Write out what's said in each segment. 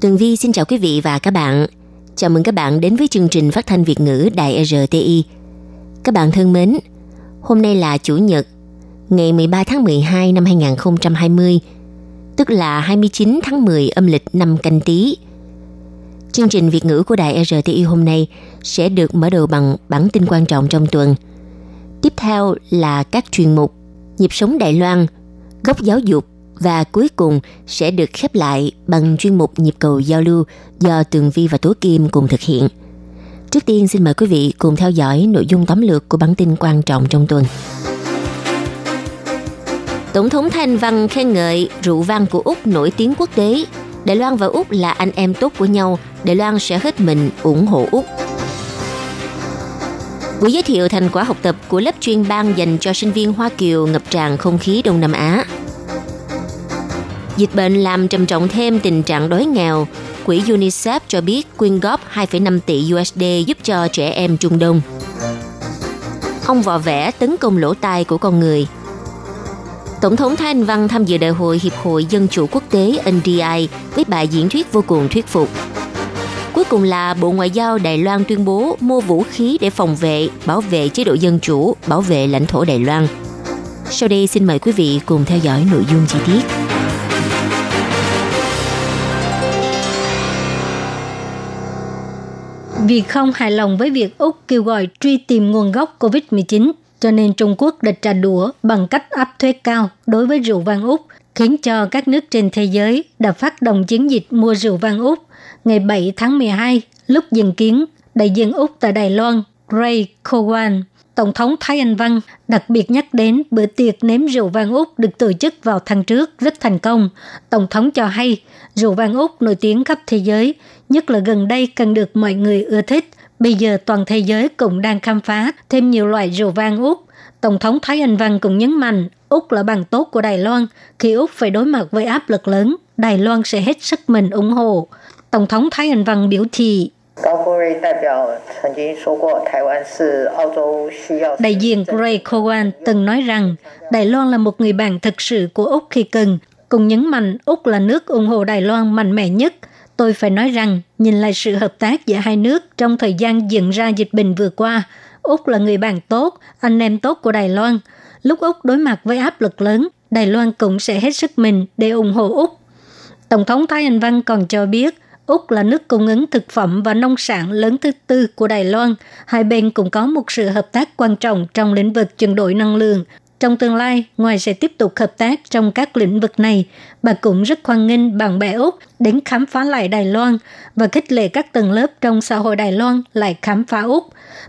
Tường Vi xin chào quý vị và các bạn. Chào mừng các bạn đến với chương trình phát thanh Việt ngữ Đài RTI. Các bạn thân mến, hôm nay là Chủ nhật, ngày 13 tháng 12 năm 2020, tức là 29 tháng 10 âm lịch năm canh tí. Chương trình Việt ngữ của Đài RTI hôm nay sẽ được mở đầu bằng bản tin quan trọng trong tuần. Tiếp theo là các chuyên mục Nhịp sống Đài Loan, Góc giáo dục và cuối cùng sẽ được khép lại bằng chuyên mục nhịp cầu giao lưu do Tường Vi và Tố Kim cùng thực hiện. Trước tiên xin mời quý vị cùng theo dõi nội dung tóm lược của bản tin quan trọng trong tuần. Tổng thống Thanh Văn khen ngợi rượu vang của Úc nổi tiếng quốc tế. Đài Loan và Úc là anh em tốt của nhau, Đài Loan sẽ hết mình ủng hộ Úc. Buổi giới thiệu thành quả học tập của lớp chuyên ban dành cho sinh viên Hoa Kiều ngập tràn không khí Đông Nam Á. Dịch bệnh làm trầm trọng thêm tình trạng đói nghèo. Quỹ UNICEF cho biết quyên góp 2,5 tỷ USD giúp cho trẻ em Trung Đông. Ông vò vẽ tấn công lỗ tai của con người. Tổng thống Thái Anh Văn tham dự đại hội Hiệp hội Dân chủ Quốc tế NDI với bài diễn thuyết vô cùng thuyết phục. Cuối cùng là Bộ Ngoại giao Đài Loan tuyên bố mua vũ khí để phòng vệ, bảo vệ chế độ dân chủ, bảo vệ lãnh thổ Đài Loan. Sau đây xin mời quý vị cùng theo dõi nội dung chi tiết. Vì không hài lòng với việc Úc kêu gọi truy tìm nguồn gốc COVID-19, cho nên Trung Quốc đã trả đũa bằng cách áp thuế cao đối với rượu vang Úc, khiến cho các nước trên thế giới đã phát động chiến dịch mua rượu vang Úc. Ngày 7 tháng 12, lúc dân kiến, đại diện Úc tại Đài Loan, Ray Kowan, Tổng thống Thái Anh Văn đặc biệt nhắc đến bữa tiệc nếm rượu vang Úc được tổ chức vào tháng trước rất thành công. Tổng thống cho hay rượu vang Úc nổi tiếng khắp thế giới, nhất là gần đây cần được mọi người ưa thích. Bây giờ toàn thế giới cũng đang khám phá thêm nhiều loại rượu vang Úc. Tổng thống Thái Anh Văn cũng nhấn mạnh Úc là bằng tốt của Đài Loan. Khi Úc phải đối mặt với áp lực lớn, Đài Loan sẽ hết sức mình ủng hộ. Tổng thống Thái Anh Văn biểu thị Đại diện Gray Cowan từng nói rằng Đài Loan là một người bạn thực sự của Úc khi cần, cùng nhấn mạnh Úc là nước ủng hộ Đài Loan mạnh mẽ nhất. Tôi phải nói rằng, nhìn lại sự hợp tác giữa hai nước trong thời gian diễn ra dịch bệnh vừa qua, Úc là người bạn tốt, anh em tốt của Đài Loan. Lúc Úc đối mặt với áp lực lớn, Đài Loan cũng sẽ hết sức mình để ủng hộ Úc. Tổng thống Thái Anh Văn còn cho biết, Úc là nước cung ứng thực phẩm và nông sản lớn thứ tư của Đài Loan. Hai bên cũng có một sự hợp tác quan trọng trong lĩnh vực chuyển đổi năng lượng. Trong tương lai, ngoài sẽ tiếp tục hợp tác trong các lĩnh vực này, bà cũng rất hoan nghênh bạn bè Úc đến khám phá lại Đài Loan và khích lệ các tầng lớp trong xã hội Đài Loan lại khám phá Úc,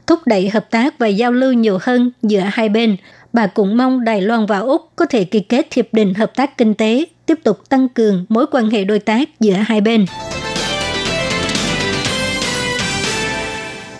thúc đẩy hợp tác và giao lưu nhiều hơn giữa hai bên. Bà cũng mong Đài Loan và Úc có thể ký kết hiệp định hợp tác kinh tế, tiếp tục tăng cường mối quan hệ đối tác giữa hai bên.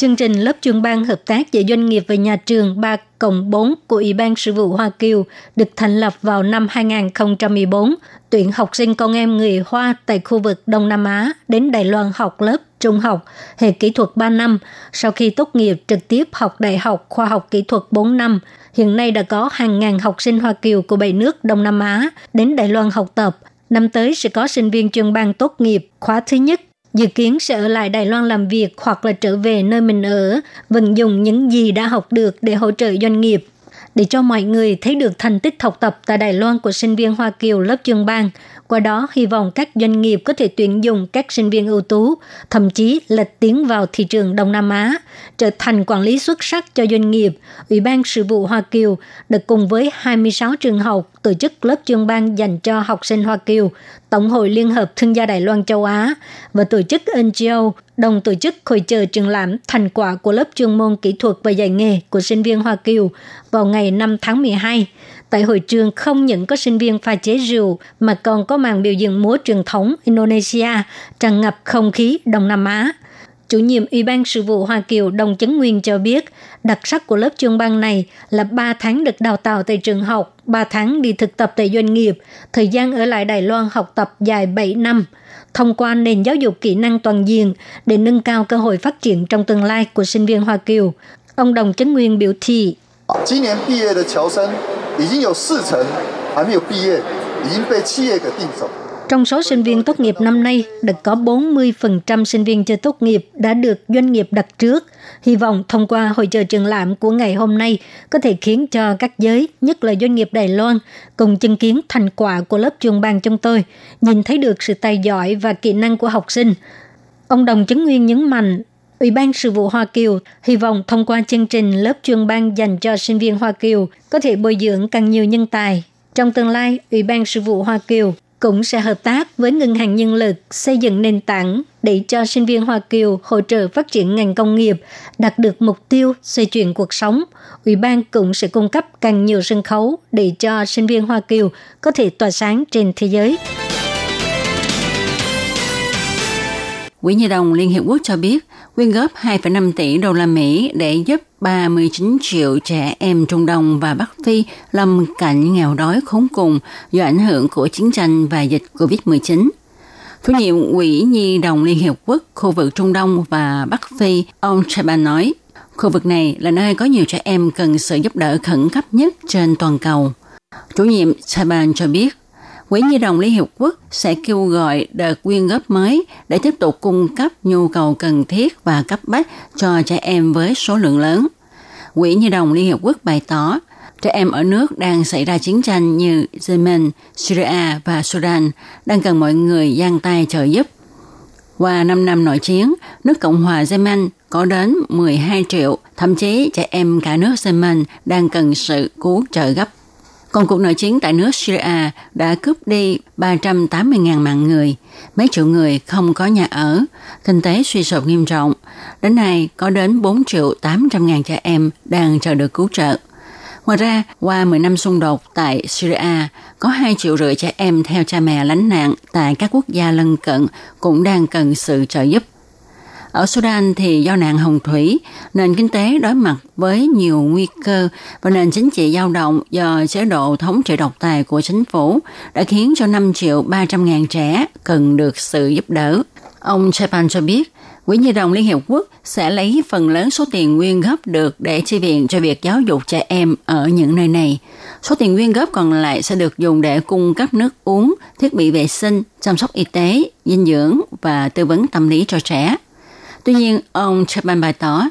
Chương trình lớp chuyên ban hợp tác giữa doanh nghiệp và nhà trường 3 cộng 4 của Ủy ban Sự vụ Hoa Kiều được thành lập vào năm 2014, tuyển học sinh con em người Hoa tại khu vực Đông Nam Á đến Đài Loan học lớp trung học, hệ kỹ thuật 3 năm, sau khi tốt nghiệp trực tiếp học đại học khoa học kỹ thuật 4 năm. Hiện nay đã có hàng ngàn học sinh Hoa Kiều của bảy nước Đông Nam Á đến Đài Loan học tập. Năm tới sẽ có sinh viên chuyên ban tốt nghiệp khóa thứ nhất dự kiến sẽ ở lại Đài Loan làm việc hoặc là trở về nơi mình ở, vận dụng những gì đã học được để hỗ trợ doanh nghiệp. Để cho mọi người thấy được thành tích học tập tại Đài Loan của sinh viên Hoa Kiều lớp chuyên Bang qua đó hy vọng các doanh nghiệp có thể tuyển dụng các sinh viên ưu tú, thậm chí là tiến vào thị trường Đông Nam Á, trở thành quản lý xuất sắc cho doanh nghiệp. Ủy ban sự vụ Hoa Kiều được cùng với 26 trường học tổ chức lớp chuyên ban dành cho học sinh Hoa Kiều, Tổng hội Liên hợp Thương gia Đài Loan châu Á và tổ chức NGO đồng tổ chức hội trợ trường lãm thành quả của lớp chuyên môn kỹ thuật và dạy nghề của sinh viên Hoa Kiều vào ngày 5 tháng 12 tại hội trường không những có sinh viên pha chế rượu mà còn có màn biểu diễn múa truyền thống Indonesia tràn ngập không khí Đông Nam Á. Chủ nhiệm Ủy ban sự vụ Hoa Kiều Đồng Chấn Nguyên cho biết, đặc sắc của lớp chuyên ban này là 3 tháng được đào tạo tại trường học, 3 tháng đi thực tập tại doanh nghiệp, thời gian ở lại Đài Loan học tập dài 7 năm. Thông qua nền giáo dục kỹ năng toàn diện để nâng cao cơ hội phát triển trong tương lai của sinh viên Hoa Kiều, ông Đồng Chấn Nguyên biểu thị. Ờ, 已经有四成还没有毕业，已经被企业给订走。 Trong số sinh viên tốt nghiệp năm nay, đã có 40% sinh viên chưa tốt nghiệp đã được doanh nghiệp đặt trước. Hy vọng thông qua hội trợ triển lãm của ngày hôm nay có thể khiến cho các giới, nhất là doanh nghiệp Đài Loan, cùng chứng kiến thành quả của lớp chuyên ban chúng tôi, nhìn thấy được sự tài giỏi và kỹ năng của học sinh. Ông Đồng Chứng Nguyên nhấn mạnh, Ủy ban sự vụ Hoa Kiều hy vọng thông qua chương trình lớp chuyên ban dành cho sinh viên Hoa Kiều có thể bồi dưỡng càng nhiều nhân tài. Trong tương lai, Ủy ban sự vụ Hoa Kiều cũng sẽ hợp tác với ngân hàng nhân lực xây dựng nền tảng để cho sinh viên Hoa Kiều hỗ trợ phát triển ngành công nghiệp, đạt được mục tiêu xoay chuyển cuộc sống. Ủy ban cũng sẽ cung cấp càng nhiều sân khấu để cho sinh viên Hoa Kiều có thể tỏa sáng trên thế giới. Quỹ Nhi đồng Liên Hiệp Quốc cho biết quyên góp 2,5 tỷ đô la Mỹ để giúp 39 triệu trẻ em Trung Đông và Bắc Phi lâm cảnh nghèo đói khốn cùng do ảnh hưởng của chiến tranh và dịch COVID-19. Chủ nhiệm Quỹ Nhi đồng Liên Hiệp Quốc khu vực Trung Đông và Bắc Phi, ông Chaban nói, khu vực này là nơi có nhiều trẻ em cần sự giúp đỡ khẩn cấp nhất trên toàn cầu. Chủ nhiệm Chaban cho biết, Quỹ Nhi đồng Liên Hiệp Quốc sẽ kêu gọi đợt quyên góp mới để tiếp tục cung cấp nhu cầu cần thiết và cấp bách cho trẻ em với số lượng lớn. Quỹ Nhi đồng Liên Hiệp Quốc bày tỏ, trẻ em ở nước đang xảy ra chiến tranh như Yemen, Syria và Sudan đang cần mọi người giang tay trợ giúp. Qua 5 năm nội chiến, nước Cộng hòa Yemen có đến 12 triệu, thậm chí trẻ em cả nước Yemen đang cần sự cứu trợ gấp. Còn cuộc nội chiến tại nước Syria đã cướp đi 380.000 mạng người, mấy triệu người không có nhà ở, kinh tế suy sụp nghiêm trọng. Đến nay có đến 4 triệu 800 ngàn trẻ em đang chờ được cứu trợ. Ngoài ra, qua 10 năm xung đột tại Syria, có 2 triệu rưỡi trẻ em theo cha mẹ lánh nạn tại các quốc gia lân cận cũng đang cần sự trợ giúp. Ở Sudan thì do nạn hồng thủy, nền kinh tế đối mặt với nhiều nguy cơ và nền chính trị dao động do chế độ thống trị độc tài của chính phủ đã khiến cho 5 triệu 300 ngàn trẻ cần được sự giúp đỡ. Ông Chapan cho biết, Quỹ Nhi đồng Liên Hiệp Quốc sẽ lấy phần lớn số tiền quyên góp được để chi viện cho việc giáo dục trẻ em ở những nơi này. Số tiền quyên góp còn lại sẽ được dùng để cung cấp nước uống, thiết bị vệ sinh, chăm sóc y tế, dinh dưỡng và tư vấn tâm lý cho trẻ. Tuy nhiên, ông Chapman bày tỏ,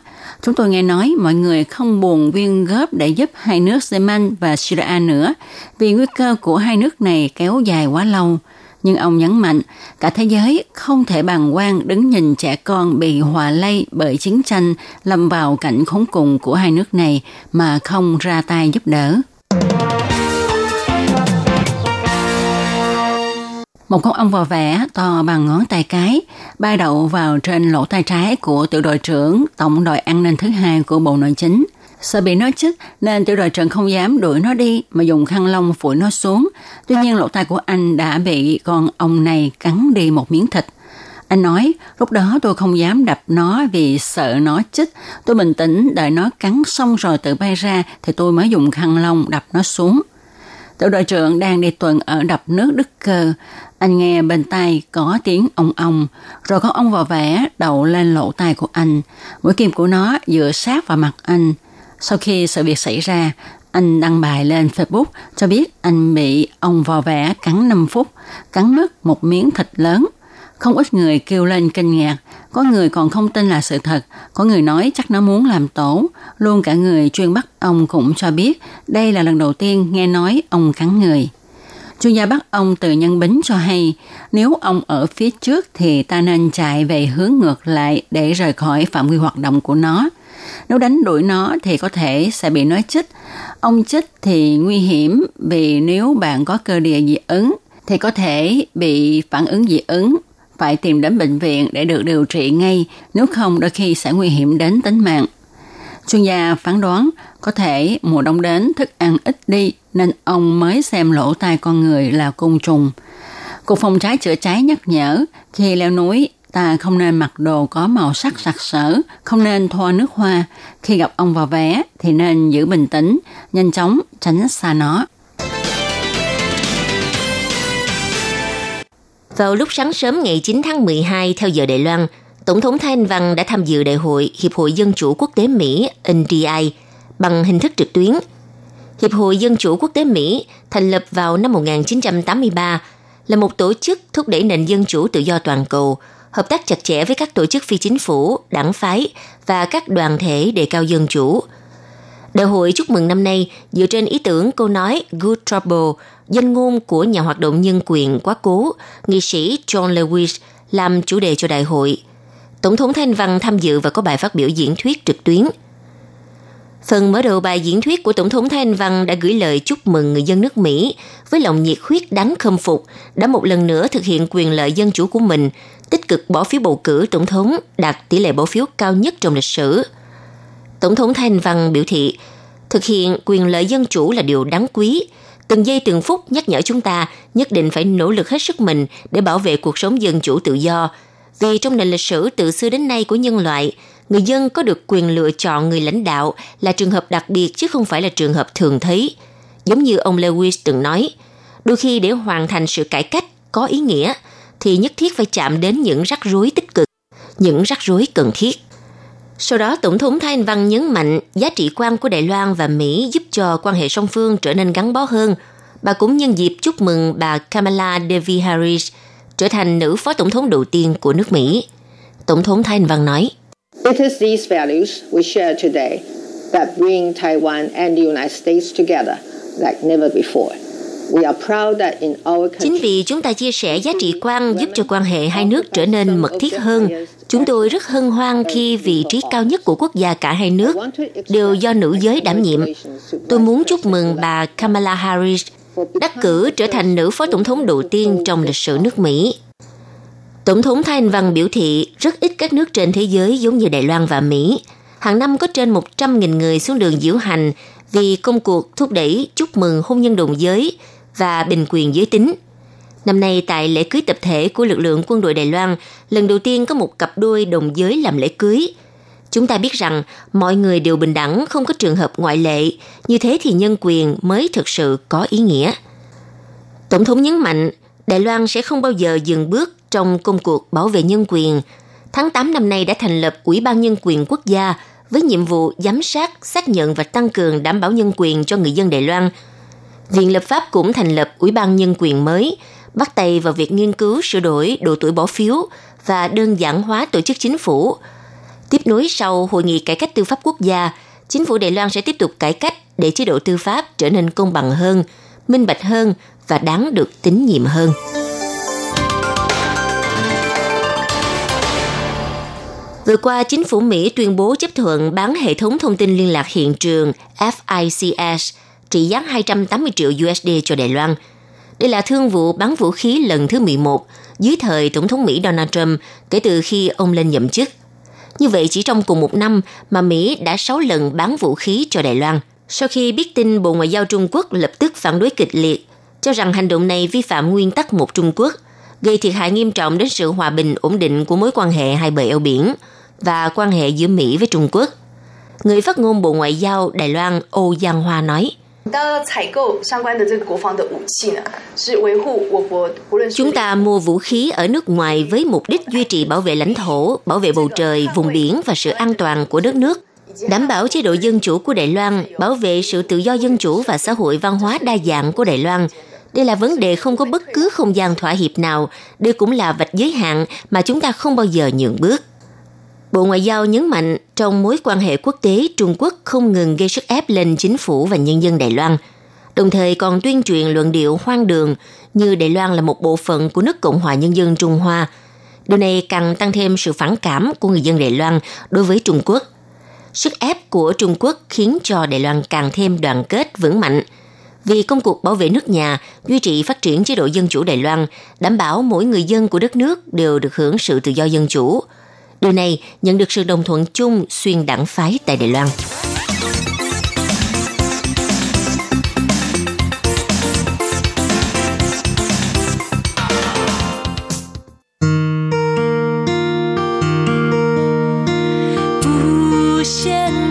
chúng tôi nghe nói mọi người không buồn viên góp để giúp hai nước Yemen và Syria nữa vì nguy cơ của hai nước này kéo dài quá lâu. Nhưng ông nhấn mạnh, cả thế giới không thể bàng quan đứng nhìn trẻ con bị hòa lây bởi chiến tranh lâm vào cảnh khốn cùng của hai nước này mà không ra tay giúp đỡ. Một con ong vò vẽ to bằng ngón tay cái bay đậu vào trên lỗ tay trái của tiểu đội trưởng tổng đội an ninh thứ hai của Bộ Nội chính. Sợ bị nó chích nên tiểu đội trưởng không dám đuổi nó đi mà dùng khăn lông phủi nó xuống. Tuy nhiên lỗ tai của anh đã bị con ong này cắn đi một miếng thịt. Anh nói, lúc đó tôi không dám đập nó vì sợ nó chích. Tôi bình tĩnh đợi nó cắn xong rồi tự bay ra thì tôi mới dùng khăn lông đập nó xuống. Tiểu đội trưởng đang đi tuần ở đập nước Đức Cơ. Anh nghe bên tai có tiếng ong ong, rồi con ong vò vẽ đậu lên lỗ tai của anh. Mũi kim của nó dựa sát vào mặt anh. Sau khi sự việc xảy ra, anh đăng bài lên Facebook cho biết anh bị ong vò vẽ cắn 5 phút, cắn mất một miếng thịt lớn. Không ít người kêu lên kinh ngạc, có người còn không tin là sự thật, có người nói chắc nó muốn làm tổ. Luôn cả người chuyên bắt ong cũng cho biết đây là lần đầu tiên nghe nói ong cắn người. Chuyên gia bắt ông từ nhân bính cho hay, nếu ông ở phía trước thì ta nên chạy về hướng ngược lại để rời khỏi phạm vi hoạt động của nó. Nếu đánh đuổi nó thì có thể sẽ bị nó chích. Ông chích thì nguy hiểm vì nếu bạn có cơ địa dị ứng thì có thể bị phản ứng dị ứng, phải tìm đến bệnh viện để được điều trị ngay, nếu không đôi khi sẽ nguy hiểm đến tính mạng. Chuyên gia phán đoán có thể mùa đông đến thức ăn ít đi nên ông mới xem lỗ tai con người là côn trùng. Cục phòng cháy chữa cháy nhắc nhở khi leo núi ta không nên mặc đồ có màu sắc sặc sỡ, không nên thoa nước hoa. Khi gặp ông vào vé thì nên giữ bình tĩnh, nhanh chóng tránh xa nó. Vào lúc sáng sớm ngày 9 tháng 12 theo giờ Đài Loan, Tổng thống Thanh Văn đã tham dự đại hội Hiệp hội Dân chủ Quốc tế Mỹ NDI bằng hình thức trực tuyến. Hiệp hội Dân chủ Quốc tế Mỹ thành lập vào năm 1983 là một tổ chức thúc đẩy nền dân chủ tự do toàn cầu, hợp tác chặt chẽ với các tổ chức phi chính phủ, đảng phái và các đoàn thể đề cao dân chủ. Đại hội chúc mừng năm nay dựa trên ý tưởng câu nói Good Trouble, danh ngôn của nhà hoạt động nhân quyền quá cố, nghị sĩ John Lewis làm chủ đề cho đại hội. Tổng thống Thanh Văn tham dự và có bài phát biểu diễn thuyết trực tuyến. Phần mở đầu bài diễn thuyết của Tổng thống Thanh Văn đã gửi lời chúc mừng người dân nước Mỹ với lòng nhiệt huyết đáng khâm phục đã một lần nữa thực hiện quyền lợi dân chủ của mình, tích cực bỏ phiếu bầu cử tổng thống đạt tỷ lệ bỏ phiếu cao nhất trong lịch sử. Tổng thống Thanh Văn biểu thị, thực hiện quyền lợi dân chủ là điều đáng quý, từng giây từng phút nhắc nhở chúng ta nhất định phải nỗ lực hết sức mình để bảo vệ cuộc sống dân chủ tự do. Vì trong nền lịch sử từ xưa đến nay của nhân loại, người dân có được quyền lựa chọn người lãnh đạo là trường hợp đặc biệt chứ không phải là trường hợp thường thấy. Giống như ông Lewis từng nói, đôi khi để hoàn thành sự cải cách có ý nghĩa thì nhất thiết phải chạm đến những rắc rối tích cực, những rắc rối cần thiết. Sau đó, Tổng thống Thái Anh Văn nhấn mạnh giá trị quan của Đài Loan và Mỹ giúp cho quan hệ song phương trở nên gắn bó hơn. Bà cũng nhân dịp chúc mừng bà Kamala Devi Harris trở thành nữ phó tổng thống đầu tiên của nước Mỹ. Tổng thống Thái Anh Văn nói, It is these values we share today that bring Taiwan and the United States together like never before. We are proud that in our Chính vì chúng ta chia sẻ giá trị quan giúp cho quan hệ hai nước trở nên mật thiết hơn. Chúng tôi rất hân hoan khi vị trí cao nhất của quốc gia cả hai nước đều do nữ giới đảm nhiệm. Tôi muốn chúc mừng bà Kamala Harris đắc cử trở thành nữ phó tổng thống đầu tiên trong lịch sử nước Mỹ. Tổng thống Thái Anh Văn biểu thị rất ít các nước trên thế giới giống như Đài Loan và Mỹ. Hàng năm có trên 100.000 người xuống đường diễu hành vì công cuộc thúc đẩy chúc mừng hôn nhân đồng giới và bình quyền giới tính. Năm nay tại lễ cưới tập thể của lực lượng quân đội Đài Loan, lần đầu tiên có một cặp đôi đồng giới làm lễ cưới. Chúng ta biết rằng mọi người đều bình đẳng, không có trường hợp ngoại lệ, như thế thì nhân quyền mới thực sự có ý nghĩa. Tổng thống nhấn mạnh, Đài Loan sẽ không bao giờ dừng bước trong công cuộc bảo vệ nhân quyền. Tháng 8 năm nay đã thành lập Ủy ban Nhân quyền Quốc gia với nhiệm vụ giám sát, xác nhận và tăng cường đảm bảo nhân quyền cho người dân Đài Loan. Viện lập pháp cũng thành lập Ủy ban Nhân quyền mới, bắt tay vào việc nghiên cứu sửa đổi độ tuổi bỏ phiếu và đơn giản hóa tổ chức chính phủ. Tiếp nối sau Hội nghị Cải cách tư pháp quốc gia, chính phủ Đài Loan sẽ tiếp tục cải cách để chế độ tư pháp trở nên công bằng hơn, minh bạch hơn và đáng được tín nhiệm hơn. Vừa qua, chính phủ Mỹ tuyên bố chấp thuận bán hệ thống thông tin liên lạc hiện trường FICS trị giá 280 triệu USD cho Đài Loan. Đây là thương vụ bán vũ khí lần thứ 11 dưới thời Tổng thống Mỹ Donald Trump kể từ khi ông lên nhậm chức. Như vậy, chỉ trong cùng một năm mà Mỹ đã 6 lần bán vũ khí cho Đài Loan. Sau khi biết tin Bộ Ngoại giao Trung Quốc lập tức phản đối kịch liệt, cho rằng hành động này vi phạm nguyên tắc một Trung Quốc, gây thiệt hại nghiêm trọng đến sự hòa bình ổn định của mối quan hệ hai bờ eo biển và quan hệ giữa Mỹ với Trung Quốc. Người phát ngôn Bộ Ngoại giao Đài Loan Âu Giang Hoa nói, Chúng ta mua vũ khí ở nước ngoài với mục đích duy trì bảo vệ lãnh thổ, bảo vệ bầu trời, vùng biển và sự an toàn của đất nước, đảm bảo chế độ dân chủ của Đài Loan, bảo vệ sự tự do dân chủ và xã hội văn hóa đa dạng của Đài Loan. Đây là vấn đề không có bất cứ không gian thỏa hiệp nào, đây cũng là vạch giới hạn mà chúng ta không bao giờ nhượng bước. Bộ Ngoại giao nhấn mạnh trong mối quan hệ quốc tế Trung Quốc không ngừng gây sức ép lên chính phủ và nhân dân Đài Loan, đồng thời còn tuyên truyền luận điệu hoang đường như Đài Loan là một bộ phận của nước Cộng hòa Nhân dân Trung Hoa. Điều này càng tăng thêm sự phản cảm của người dân Đài Loan đối với Trung Quốc. Sức ép của Trung Quốc khiến cho Đài Loan càng thêm đoàn kết vững mạnh. Vì công cuộc bảo vệ nước nhà, duy trì phát triển chế độ dân chủ Đài Loan, đảm bảo mỗi người dân của đất nước đều được hưởng sự tự do dân chủ – Điều này, nhận được sự đồng thuận chung xuyên đảng phái tại Đài Loan. 无限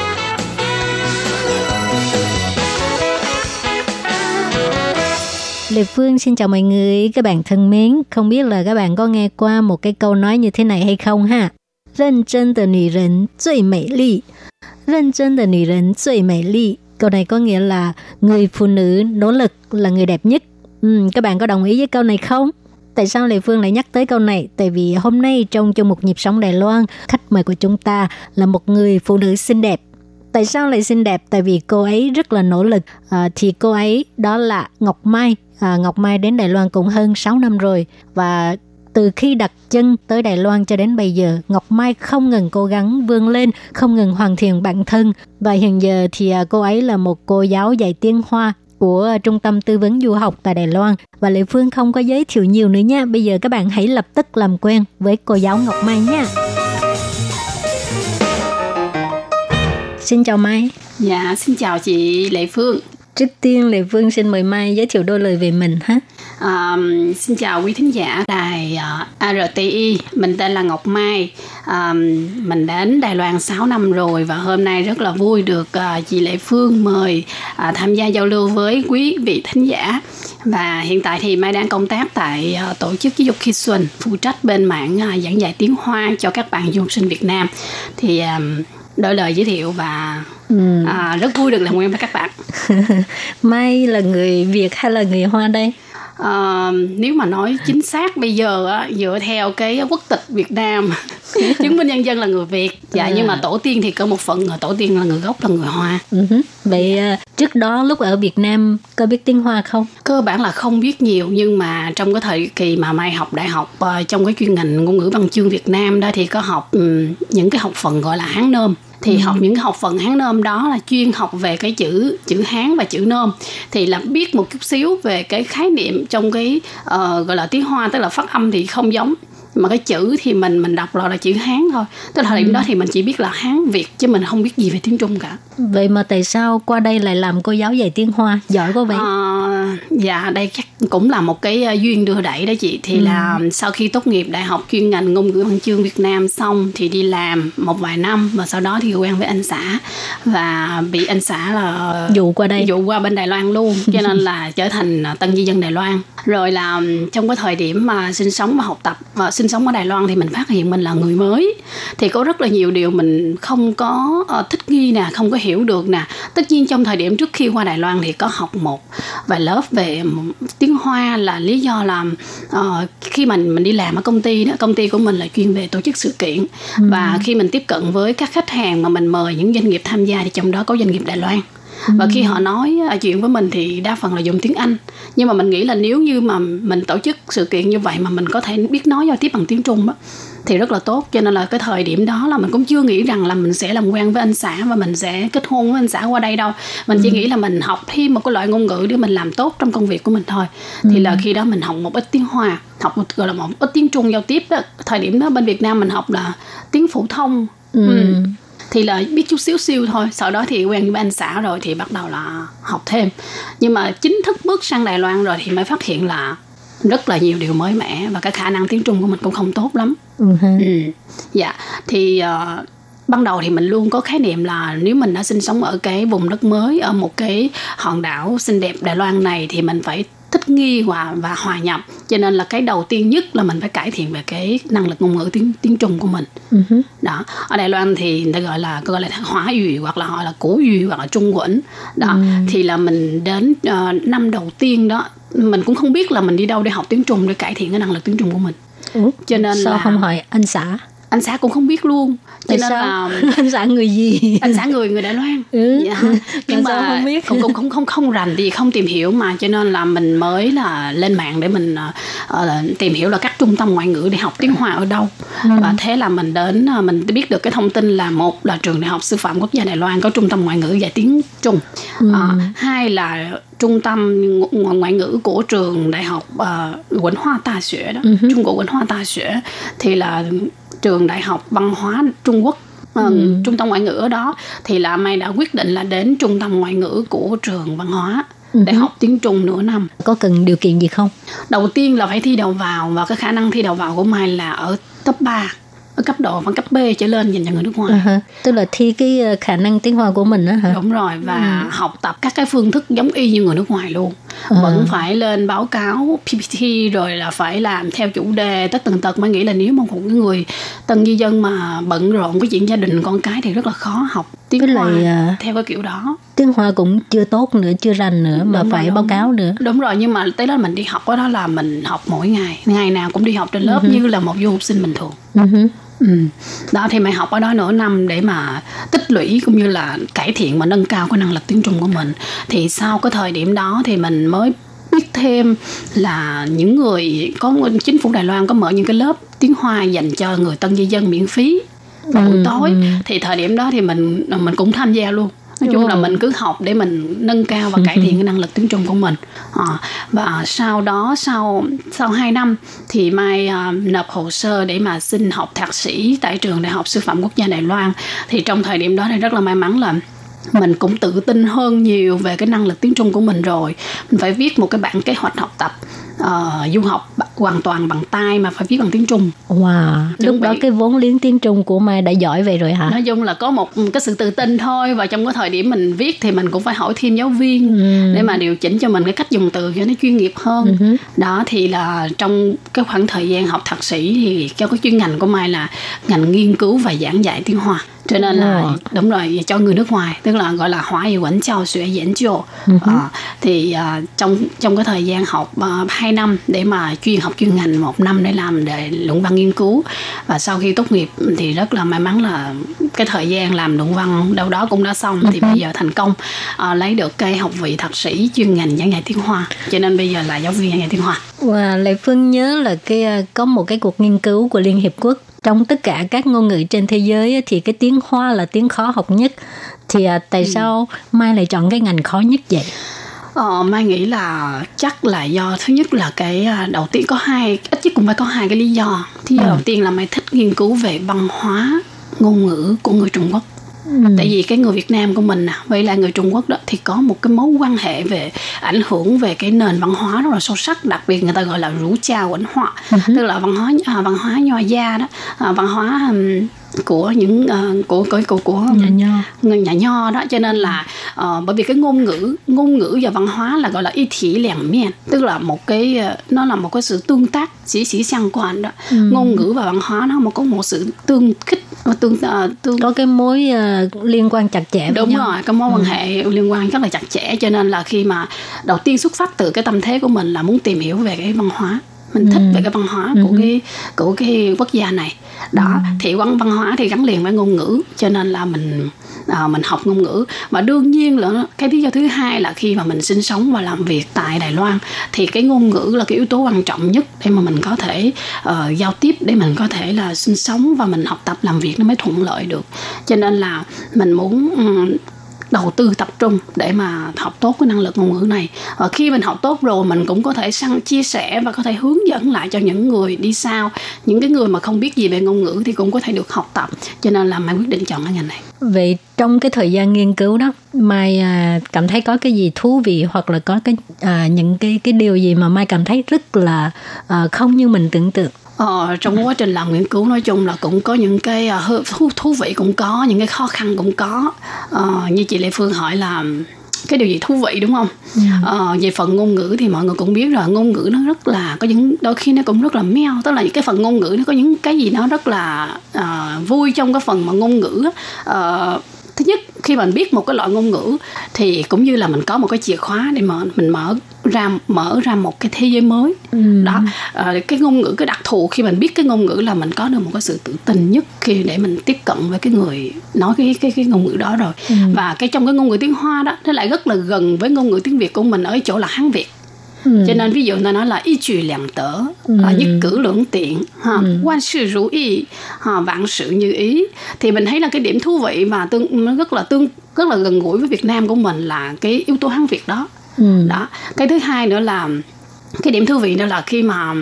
Lê Phương xin chào mọi người, các bạn thân mến. Không biết là các bạn có nghe qua một cái câu nói như thế này hay không ha? 认真的女人最美丽，认真的女人最美丽。Câu này có nghĩa là người phụ nữ nỗ lực là người đẹp nhất. Ừ, các bạn có đồng ý với câu này không? Tại sao Lê Phương lại nhắc tới câu này? Tại vì hôm nay trong chung một nhịp sống Đài Loan, khách mời của chúng ta là một người phụ nữ xinh đẹp. Tại sao lại xinh đẹp? Tại vì cô ấy rất là nỗ lực. À, thì cô ấy đó là Ngọc Mai. À, Ngọc Mai đến Đài Loan cũng hơn 6 năm rồi. Và từ khi đặt chân tới Đài Loan cho đến bây giờ, Ngọc Mai không ngừng cố gắng vươn lên, không ngừng hoàn thiện bản thân. Và hiện giờ thì à, cô ấy là một cô giáo dạy tiếng Hoa của Trung tâm Tư vấn Du học tại Đài Loan. Và Lệ Phương không có giới thiệu nhiều nữa nha. Bây giờ các bạn hãy lập tức làm quen với cô giáo Ngọc Mai nha. Xin chào Mai. Dạ, xin chào chị Lệ Phương. Trước tiên Lệ vương xin mời Mai giới thiệu đôi lời về mình ha. À, xin chào quý thính giả đài ờ, uh, RTI, mình tên là Ngọc Mai. À, mình đến Đài Loan 6 năm rồi và hôm nay rất là vui được uh, chị Lệ Phương mời uh, tham gia giao lưu với quý vị thính giả. Và hiện tại thì Mai đang công tác tại uh, tổ chức giáo dục Khi Xuân, phụ trách bên mảng uh, giảng dạy tiếng Hoa cho các bạn du học sinh Việt Nam. Thì um, đôi lời giới thiệu và Ừ. à, rất vui được làm quen với các bạn. Mai là người Việt hay là người Hoa đây? À, nếu mà nói chính xác bây giờ á, dựa theo cái quốc tịch Việt Nam chứng minh nhân dân là người Việt dạ À. nhưng mà tổ tiên thì có một phần tổ tiên là người gốc là người Hoa Ừ. Vậy à, trước đó lúc ở Việt Nam có biết tiếng Hoa không? cơ bản là không biết nhiều nhưng mà trong cái thời kỳ mà Mai học đại học ờ, trong cái chuyên ngành ngôn ngữ văn chương Việt Nam đó thì có học những cái học phần gọi là Hán Nôm thì học những học phần Hán Nôm đó là chuyên học về cái chữ chữ Hán và chữ Nôm. Thì là biết một chút xíu về cái khái niệm trong cái ờ, gọi là tiếng Hoa tức là phát âm thì không giống mà cái chữ thì mình mình đọc là, là chữ Hán thôi tức là thời điểm đó thì mình chỉ biết là Hán Việt chứ mình không biết gì về tiếng Trung cả Vậy mà tại sao qua đây lại làm cô giáo dạy tiếng Hoa? Giỏi quá vậy? Ờ, dạ đây chắc cũng là một cái ờ, duyên đưa đẩy đó chị thì Ừ. là sau khi tốt nghiệp đại học chuyên ngành ngôn ngữ văn chương Việt Nam xong thì đi làm một vài năm và sau đó thì quen với anh xã và bị anh xã là Dụ qua đây. dụ qua bên Đài Loan luôn cho nên là trở thành ờ, tân di dân Đài Loan rồi là trong cái thời điểm mà sinh sống và học tập ờ, sinh sống ở Đài Loan thì mình phát hiện mình là người mới. Thì có rất là nhiều điều mình không có ờ, thích nghi nè không có hiểu được nè. Tất nhiên trong thời điểm trước khi qua Đài Loan thì có học một vài lớp về tiếng Hoa là lý do là ờ, khi mình mình đi làm ở công ty đó công ty của mình là chuyên về tổ chức sự kiện. Và khi mình tiếp cận với các khách hàng mà mình mời những doanh nghiệp tham gia thì trong đó có doanh nghiệp Đài Loan và khi họ nói à, chuyện với mình thì đa phần là dùng tiếng Anh. Nhưng mà mình nghĩ là nếu như mà mình tổ chức sự kiện như vậy mà mình có thể biết nói giao tiếp bằng tiếng Trung á thì rất là tốt. Cho nên là cái thời điểm đó là mình cũng chưa nghĩ rằng là mình sẽ làm quen với anh xã và mình sẽ kết hôn với anh xã qua đây đâu. Mình chỉ nghĩ là mình học thêm một cái loại ngôn ngữ để mình làm tốt trong công việc của mình thôi. Thì là khi đó mình học một ít tiếng Hoa học một gọi là một ít tiếng Trung giao tiếp đó. thời điểm đó bên Việt Nam mình học là tiếng phổ thông. Ừ. thì là biết chút xíu xíu thôi sau đó thì quen với anh xã rồi thì bắt đầu là học thêm nhưng mà chính thức bước sang Đài Loan rồi thì mới phát hiện là rất là nhiều điều mới mẻ và cái khả năng tiếng Trung của mình cũng không tốt lắm Ừ ha. ừ. dạ thì ờ, ban đầu thì mình luôn có khái niệm là nếu mình đã sinh sống ở cái vùng đất mới ở một cái hòn đảo xinh đẹp Đài Loan này thì mình phải thích nghi và và hòa nhập. Cho nên là cái đầu tiên nhất là mình phải cải thiện về cái năng lực ngôn ngữ tiếng tiếng Trung của mình. Uh-huh. đó. Ở Đài Loan thì người ta gọi là gọi là hóa 语 hoặc là họ là cổ 语 hoặc là trung quẩn đó. Uh-huh. thì là mình đến uh, năm đầu tiên đó mình cũng không biết là mình đi đâu để học tiếng Trung để cải thiện cái năng lực tiếng Trung của mình. Ủa, cho nên sao là không hỏi anh xã anh xã cũng không biết luôn cho Tại nên sao? là anh xã người gì anh xã người người Đài Loan Ừ. dạ. Nhưng mà không biết? cũng cũng không không không rành thì không tìm hiểu mà cho nên là mình mới là lên mạng để mình uh, tìm hiểu là các trung tâm ngoại ngữ để học tiếng Hoa ở đâu Ừ. và thế là mình đến uh, mình biết được cái thông tin là một là trường đại học sư phạm quốc gia Đài Loan có trung tâm ngoại ngữ dạy tiếng Trung Ừ. Ờ, hai là trung tâm ngo- ngoại ngữ của trường đại học uh, Quỳnh Hoa Tà Xuế đó hứ. Trung Quốc Quỳnh Hoa Tà Xuế thì là trường đại học văn hóa Trung Quốc ờ, Ừ. trung tâm ngoại ngữ ở đó thì là Mai đã quyết định là đến trung tâm ngoại ngữ của trường văn hóa để Ừ. học tiếng Trung nửa năm. có cần điều kiện gì không Đầu tiên là phải thi đầu vào và cái khả năng thi đầu vào của Mai là ở top 3 ở cấp độ và cấp B trở lên dành cho người nước ngoài. Ha. tức là thi cái ờ, khả năng tiếng hoa của mình á hả Đúng rồi và Ừ. học tập các cái phương thức giống y như người nước ngoài luôn. À. Vẫn phải lên báo cáo PPT rồi là phải làm theo chủ đề tất tần tật mới nghĩ là nếu mà một cái người tân di dân mà bận rộn với chuyện gia đình con cái thì rất là khó học tiếng Với Hoa lại, à, theo cái kiểu đó. tiếng hoa cũng chưa tốt nữa chưa rành nữa mà Đúng rồi, phải đúng. báo cáo nữa Đúng rồi nhưng mà tới đó mình đi học đó, đó là mình học mỗi ngày, ngày nào cũng đi học trên lớp Ừ hứ. như là một du học sinh bình thường. Ừ hứ. Ừ. Đó thì mày học ở đó nửa năm để mà tích lũy cũng như là cải thiện và nâng cao cái năng lực tiếng Trung của mình. Thì sau cái thời điểm đó thì mình mới biết thêm là những người có chính phủ Đài Loan có mở những cái lớp tiếng Hoa dành cho người tân di dân miễn phí vào buổi Ừ, tối ừ. thì thời điểm đó thì mình mình cũng tham gia luôn nói chung là mình cứ học để mình nâng cao và cải thiện cái năng lực tiếng Trung của mình. À, và sau đó sau sau 2 năm thì mai à, nộp hồ sơ để mà xin học thạc sĩ tại trường đại học sư phạm quốc gia Đài Loan. Thì trong thời điểm đó thì rất là may mắn là mình cũng tự tin hơn nhiều về cái năng lực tiếng Trung của mình rồi. Mình phải viết một cái bản kế hoạch học tập ờ, du học hoàn toàn bằng tay mà phải viết bằng tiếng Trung. Wow lúc Chuẩn đó cái vốn liếng tiếng trung của mai đã giỏi vậy rồi hả? Nói chung là có một cái sự tự tin thôi và trong cái thời điểm mình viết thì mình cũng phải hỏi thêm giáo viên Ừ. để mà điều chỉnh cho mình cái cách dùng từ cho nó chuyên nghiệp hơn. Ừ đó thì là trong cái khoảng thời gian học thạc sĩ thì cho cái chuyên ngành của mai là ngành nghiên cứu và giảng dạy tiếng hoa. Cho nên là đúng rồi cho người nước ngoài tức là gọi là hóa ngữ quẩn trao xuế diễn. Ờ, thì à, trong trong cái thời gian học uh, 2 năm để mà chuyên học chuyên ngành một năm để làm để luận văn nghiên cứu. Và sau khi tốt nghiệp thì rất là may mắn là cái thời gian làm luận văn đâu đó cũng đã xong thì bây giờ thành công. À, lấy được cái học vị thạc sĩ chuyên ngành giảng dạy tiếng Hoa. Cho nên bây giờ là giáo viên giảng dạy tiếng Hoa. Và Lệ Phương nhớ là cái à, có một cái cuộc nghiên cứu của Liên Hiệp Quốc. Trong tất cả các ngôn ngữ trên thế giới thì cái tiếng Hoa là tiếng khó học nhất. Thì à, tại sao Mai lại chọn cái ngành khó nhất vậy? Ờ, Mai nghĩ là chắc là do thứ nhất là cái à, đầu tiên có hai ít nhất cũng phải có hai cái lý do. Thứ Ừ. đầu tiên là Mai thích nghiên cứu về văn hóa ngôn ngữ của người Trung Quốc. Tại vì cái người Việt Nam của mình nè với lại người Trung Quốc đó thì có một cái mối quan hệ về ảnh hưởng về cái nền văn hóa rất là sâu sắc đặc biệt người ta gọi là rủ cha 文 hóa tức là văn hóa à, văn hóa nho gia đó à, văn hóa ừm, của những à, của của của, của Nhà nho. người nhà nho đó. Cho nên là ờ, bởi vì cái ngôn ngữ ngôn ngữ và văn hóa là gọi là y thị liền miền tức là một cái ờ, nó là một cái sự tương tác chỉ chỉ 相 quan đó. Ngôn ngữ và văn hóa nó một có một sự tương khích tương ờ, tương Có cái mối à, liên quan chặt chẽ với đúng nhau. rồi có mối quan hệ liên quan rất là chặt chẽ. Cho nên là khi mà đầu tiên xuất phát từ cái tâm thế của mình là muốn tìm hiểu về cái văn hóa mình thích về cái văn hóa của cái của cái quốc gia này. Đó thì văn văn hóa thì gắn liền với ngôn ngữ cho nên là mình à, mình học ngôn ngữ. Và đương nhiên là cái lý do thứ hai là khi mà mình sinh sống và làm việc tại Đài Loan thì cái ngôn ngữ là cái yếu tố quan trọng nhất để mà mình có thể ờ, giao tiếp để mình có thể là sinh sống và mình học tập làm việc nó mới thuận lợi được. Cho nên là mình muốn ừm, đầu tư tập trung để mà học tốt cái năng lực ngôn ngữ này. Và khi mình học tốt rồi mình cũng có thể sang chia sẻ và có thể hướng dẫn lại cho những người đi sau. Những cái người mà không biết gì về ngôn ngữ thì cũng có thể được học tập. Cho nên là mai quyết định chọn cái ngành này. Vậy trong cái thời gian nghiên cứu đó, Mai à, cảm thấy có cái gì thú vị hoặc là có cái à, những cái cái điều gì mà Mai cảm thấy rất là à, không như mình tưởng tượng. Ờ, trong quá trình làm nghiên cứu nói chung là cũng có những cái ờ, thú, thú vị cũng có những cái khó khăn cũng có ờ, như chị Lê Phương hỏi là cái điều gì thú vị đúng không Ừ. ờ, về phần ngôn ngữ thì mọi người cũng biết rồi ngôn ngữ nó rất là có những đôi khi nó cũng rất là meo tức là những cái phần ngôn ngữ nó có những cái gì nó rất là ờ, vui trong cái phần mà ngôn ngữ á. Thứ nhất khi mình biết một cái loại ngôn ngữ thì cũng như là mình có một cái chìa khóa để mở mình mở ra mở ra một cái thế giới mới Ừ. đó ờ, cái ngôn ngữ cái đặc thù khi mình biết cái ngôn ngữ là mình có được một cái sự tự tin nhất khi để mình tiếp cận với cái người nói cái cái cái ngôn ngữ đó rồi Ừ. và cái trong cái ngôn ngữ tiếng hoa đó nó lại rất là gần với ngôn ngữ tiếng việt của mình ở chỗ là hán việt Ừ. Cho nên ví dụ nó nói là y trừ 两德 ừ. à, ờ, nhất cử lưỡng tiện ha ừ. quan sự rủ y ha, vạn sự như ý thì mình thấy là cái điểm thú vị mà tương rất là tương rất là gần gũi với Việt Nam của mình là cái yếu tố Hán Việt đó ừ. đó cái thứ hai nữa là cái điểm thú vị đó là khi mà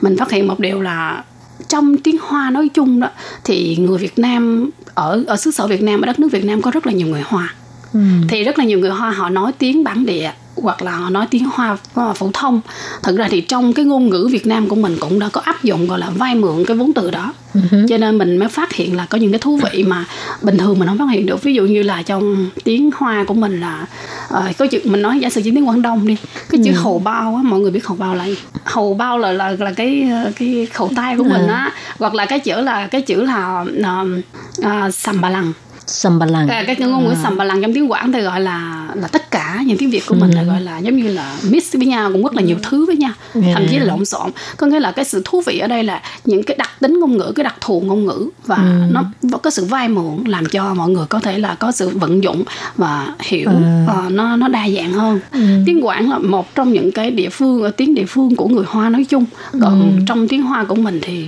mình phát hiện một điều là trong tiếng Hoa nói chung đó thì người Việt Nam ở ở xứ sở Việt Nam ở đất nước Việt Nam có rất là nhiều người Hoa Ừ. thì rất là nhiều người Hoa họ nói tiếng bản địa hoặc là họ nói tiếng Hoa Hoa phổ thông. Thật ra thì trong cái ngôn ngữ Việt Nam của mình cũng đã có áp dụng gọi là vay mượn cái vốn từ đó. Cho nên mình mới phát hiện là có những cái thú vị mà bình thường mình không phát hiện được. Ví dụ như là trong tiếng Hoa của mình là ờ, có chữ mình nói giả sử chỉ tiếng Quảng Đông đi cái chữ hầu bao á mọi người biết hầu bao là gì? Hầu bao là là là cái ờ, cái khẩu tay của mình á hoặc là cái chữ là cái chữ là uh, sầm bà lằng Sầm lằng. À, cái ngôn ngữ sầm bà lằng trong tiếng Quảng thì gọi là là tất cả những tiếng Việt của mình là gọi là giống như là mix với nhau cũng rất là nhiều thứ với nhau thậm chí là lộn xộn. Có nghĩa là cái sự thú vị ở đây là những cái đặc tính ngôn ngữ cái đặc thù ngôn ngữ và nó có sự vai mượn làm cho mọi người có thể là có sự vận dụng và hiểu ờ, nó nó đa dạng hơn. Tiếng Quảng là một trong những cái địa phương ở tiếng địa phương của người Hoa nói chung. Còn trong tiếng Hoa của mình thì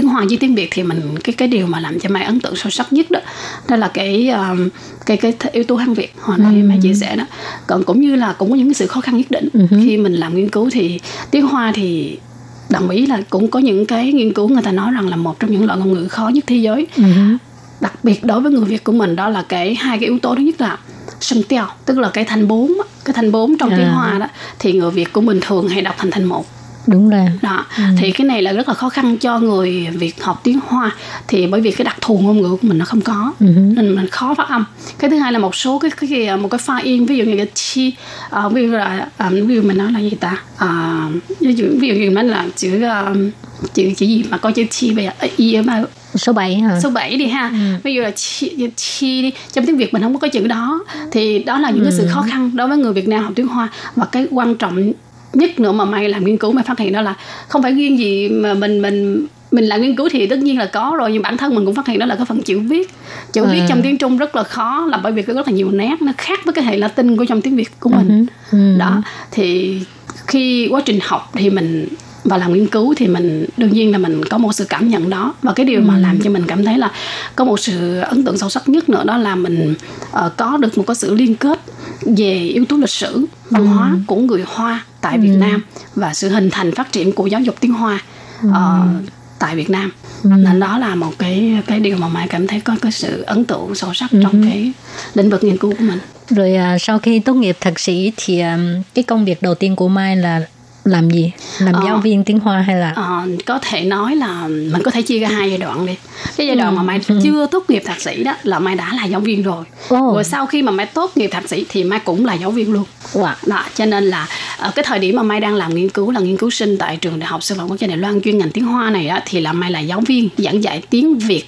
tiếng Hoa với tiếng Việt thì mình cái cái điều mà làm cho Mai ấn tượng sâu sắc nhất đó đó là cái um, cái cái yếu tố Hán Việt hồi nãy Mai chia sẻ đó. Còn cũng như là cũng có những cái sự khó khăn nhất định. Khi mình làm nghiên cứu thì tiếng Hoa thì đồng ý là cũng có những cái nghiên cứu người ta nói rằng là một trong những loại ngôn ngữ khó nhất thế giới. Đặc biệt đối với người Việt của mình đó là cái hai cái yếu tố thứ nhất là sân teo tức là cái thanh bốn cái thanh bốn trong tiếng À. Hoa đó thì người Việt của mình thường hay đọc thành thanh một Đúng là. đó. Thì cái này là rất là khó khăn cho người Việt học tiếng Hoa. Thì bởi vì cái đặc thù ngôn ngữ của mình nó không có nên mình khó phát âm. Cái thứ hai là một số cái cái, cái một cái pha yên ví dụ như cái chi à, ví dụ là à, ví dụ mình nói là gì ta? À, ví dụ ví dụ như mình là chữ à, chữ chữ gì mà có chữ chi bây giờ y mà Số 7 hả? số 7 đi ha. Ví dụ là chi, chi đi. Trong tiếng Việt mình không có cái chữ đó. Thì đó là những cái sự khó khăn đối với người Việt Nam học tiếng Hoa. Và cái quan trọng nhất nữa mà may làm nghiên cứu mà phát hiện đó là không phải riêng gì mà mình mình mình làm nghiên cứu thì tất nhiên là có rồi nhưng bản thân mình cũng phát hiện đó là cái phần chữ viết. Chữ viết trong tiếng Trung rất là khó là bởi vì có rất là nhiều nét nó khác với cái hệ Latin của trong tiếng Việt của mình. Đó thì khi quá trình học thì mình và làm nghiên cứu thì mình đương nhiên là mình có một sự cảm nhận đó. Và cái điều mà làm cho mình cảm thấy là có một sự ấn tượng sâu sắc nhất nữa đó là mình ờ, có được một cái sự liên kết về yếu tố lịch sử văn hóa của người Hoa tại Việt Nam và sự hình thành phát triển của giáo dục tiếng Hoa ờ, tại Việt Nam. Nên đó là một cái cái điều mà mai cảm thấy có cái sự ấn tượng sâu sắc trong cái lĩnh vực nghiên cứu của mình. Rồi à, sau khi tốt nghiệp thạc sĩ thì à, cái công việc đầu tiên của Mai là làm gì? Làm Ờ. giáo viên tiếng Hoa hay là Ờ, có thể nói là mình có thể chia ra hai giai đoạn đi cái giai đoạn mà mai chưa tốt nghiệp thạc sĩ đó là mai đã là giáo viên rồi Ồ. rồi sau khi mà mai tốt nghiệp thạc sĩ thì mai cũng là giáo viên luôn Wow. đó cho nên là ở cái thời điểm mà mai đang làm nghiên cứu là nghiên cứu sinh tại trường đại học sư phạm quốc gia đài loan chuyên ngành tiếng hoa này á, thì là mai là giáo viên giảng dạy tiếng việt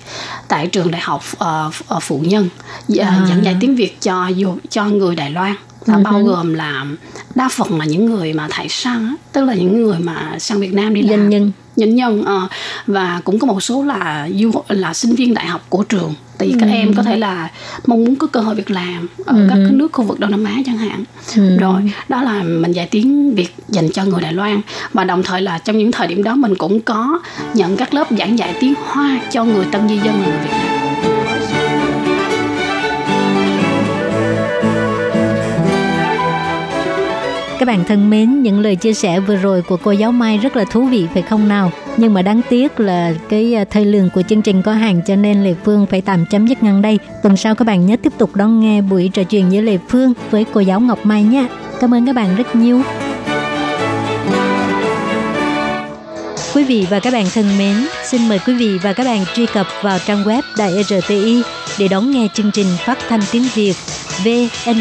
tại trường đại học ờ, ờ, phụ nhân Dạ, giảng dạy tiếng việt cho cho người đài loan là bao gồm là đa phần là những người mà thải sang tức là những người mà sang Việt Nam đi làm. Doanh nhân. doanh nhân ờ, và cũng có một số là du là sinh viên đại học của trường. Tại vì các em có thể là mong muốn có cơ hội việc làm ở các cái nước khu vực Đông Nam Á chẳng hạn. Rồi đó là mình dạy tiếng Việt dành cho người Đài Loan. Và đồng thời là trong những thời điểm đó mình cũng có nhận các lớp giảng dạy tiếng Hoa cho người tân di dân là người Việt Nam Các bạn thân mến, những lời chia sẻ vừa rồi của cô giáo Mai rất là thú vị phải không nào? Nhưng mà đáng tiếc là cái à, thời lượng của chương trình có hạn cho nên Lê Phương phải tạm chấm dứt ngăn đây. Tuần sau các bạn nhớ tiếp tục đón nghe buổi trò chuyện giữa Lê Phương với cô giáo Ngọc Mai nhé. Cảm ơn các bạn rất nhiều. Quý vị và các bạn thân mến, xin mời quý vị và các bạn truy cập vào trang web Đài RTI để đón nghe chương trình phát thanh tiếng Việt vn.rt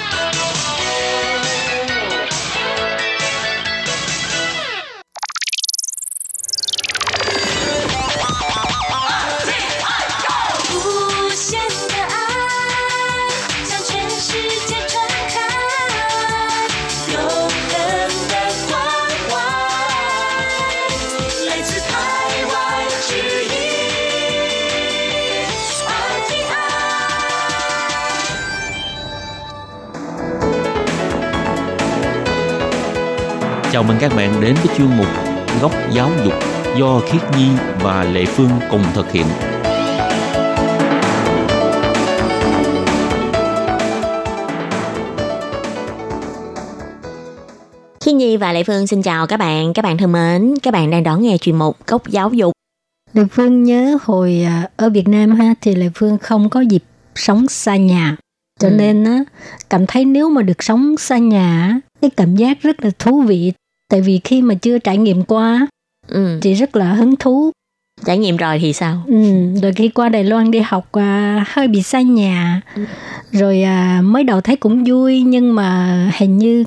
Chào mừng các bạn đến với chuyên mục Góc giáo dục do Khiết Nhi và Lệ Phương cùng thực hiện. Khiết Nhi và Lệ Phương xin chào các bạn. Các bạn thân mến, các bạn đang đón nghe chuyên mục Góc giáo dục. Lệ Phương nhớ hồi à, ở Việt Nam ha thì Lệ Phương không có dịp sống xa nhà. Cho ừ. nên á cảm thấy nếu mà được sống xa nhà cái cảm giác rất là thú vị tại vì khi mà chưa trải nghiệm qua ừ. chị rất là hứng thú trải nghiệm rồi thì sao ừ, rồi khi qua đài loan đi học à, hơi bị xa nhà ừ. rồi à, mới đầu thấy cũng vui nhưng mà hình như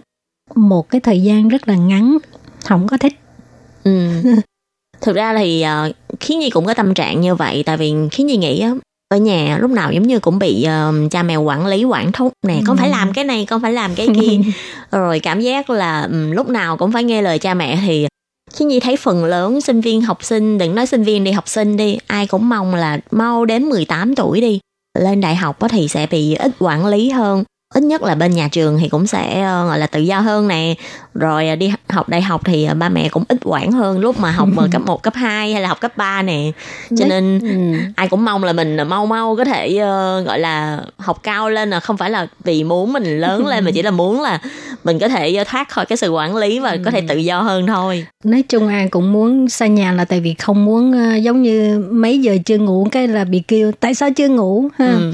một cái thời gian rất là ngắn không có thích ừ. thực ra thì uh, khiến nhi cũng có tâm trạng như vậy tại vì khiến nhi nghĩ ở nhà lúc nào giống như cũng bị uh, cha mẹ quản lý quản thúc nè con phải làm cái này con phải làm cái kia. Rồi cảm giác là um, lúc nào cũng phải nghe lời cha mẹ thì khi nhi thấy phần lớn sinh viên học sinh đừng nói sinh viên đi học sinh đi ai cũng mong là mau đến 18 tuổi đi lên đại học thì sẽ bị ít quản lý hơn ít nhất là bên nhà trường thì cũng sẽ uh, gọi là tự do hơn nè. Rồi uh, đi học đại học thì uh, ba mẹ cũng ít quản hơn lúc mà học cấp 1, cấp 2 hay là học cấp 3 nè. Cho nên ừ. ai cũng mong là mình mau mau có thể uh, gọi là học cao lên là không phải là vì muốn mình lớn lên mà chỉ là muốn là mình có thể thoát khỏi cái sự quản lý và có thể tự do hơn thôi. Nói chung ai cũng muốn xa nhà là tại vì không muốn uh, giống như mấy giờ chưa ngủ cái là bị kêu tại sao chưa ngủ? ha. Ừ.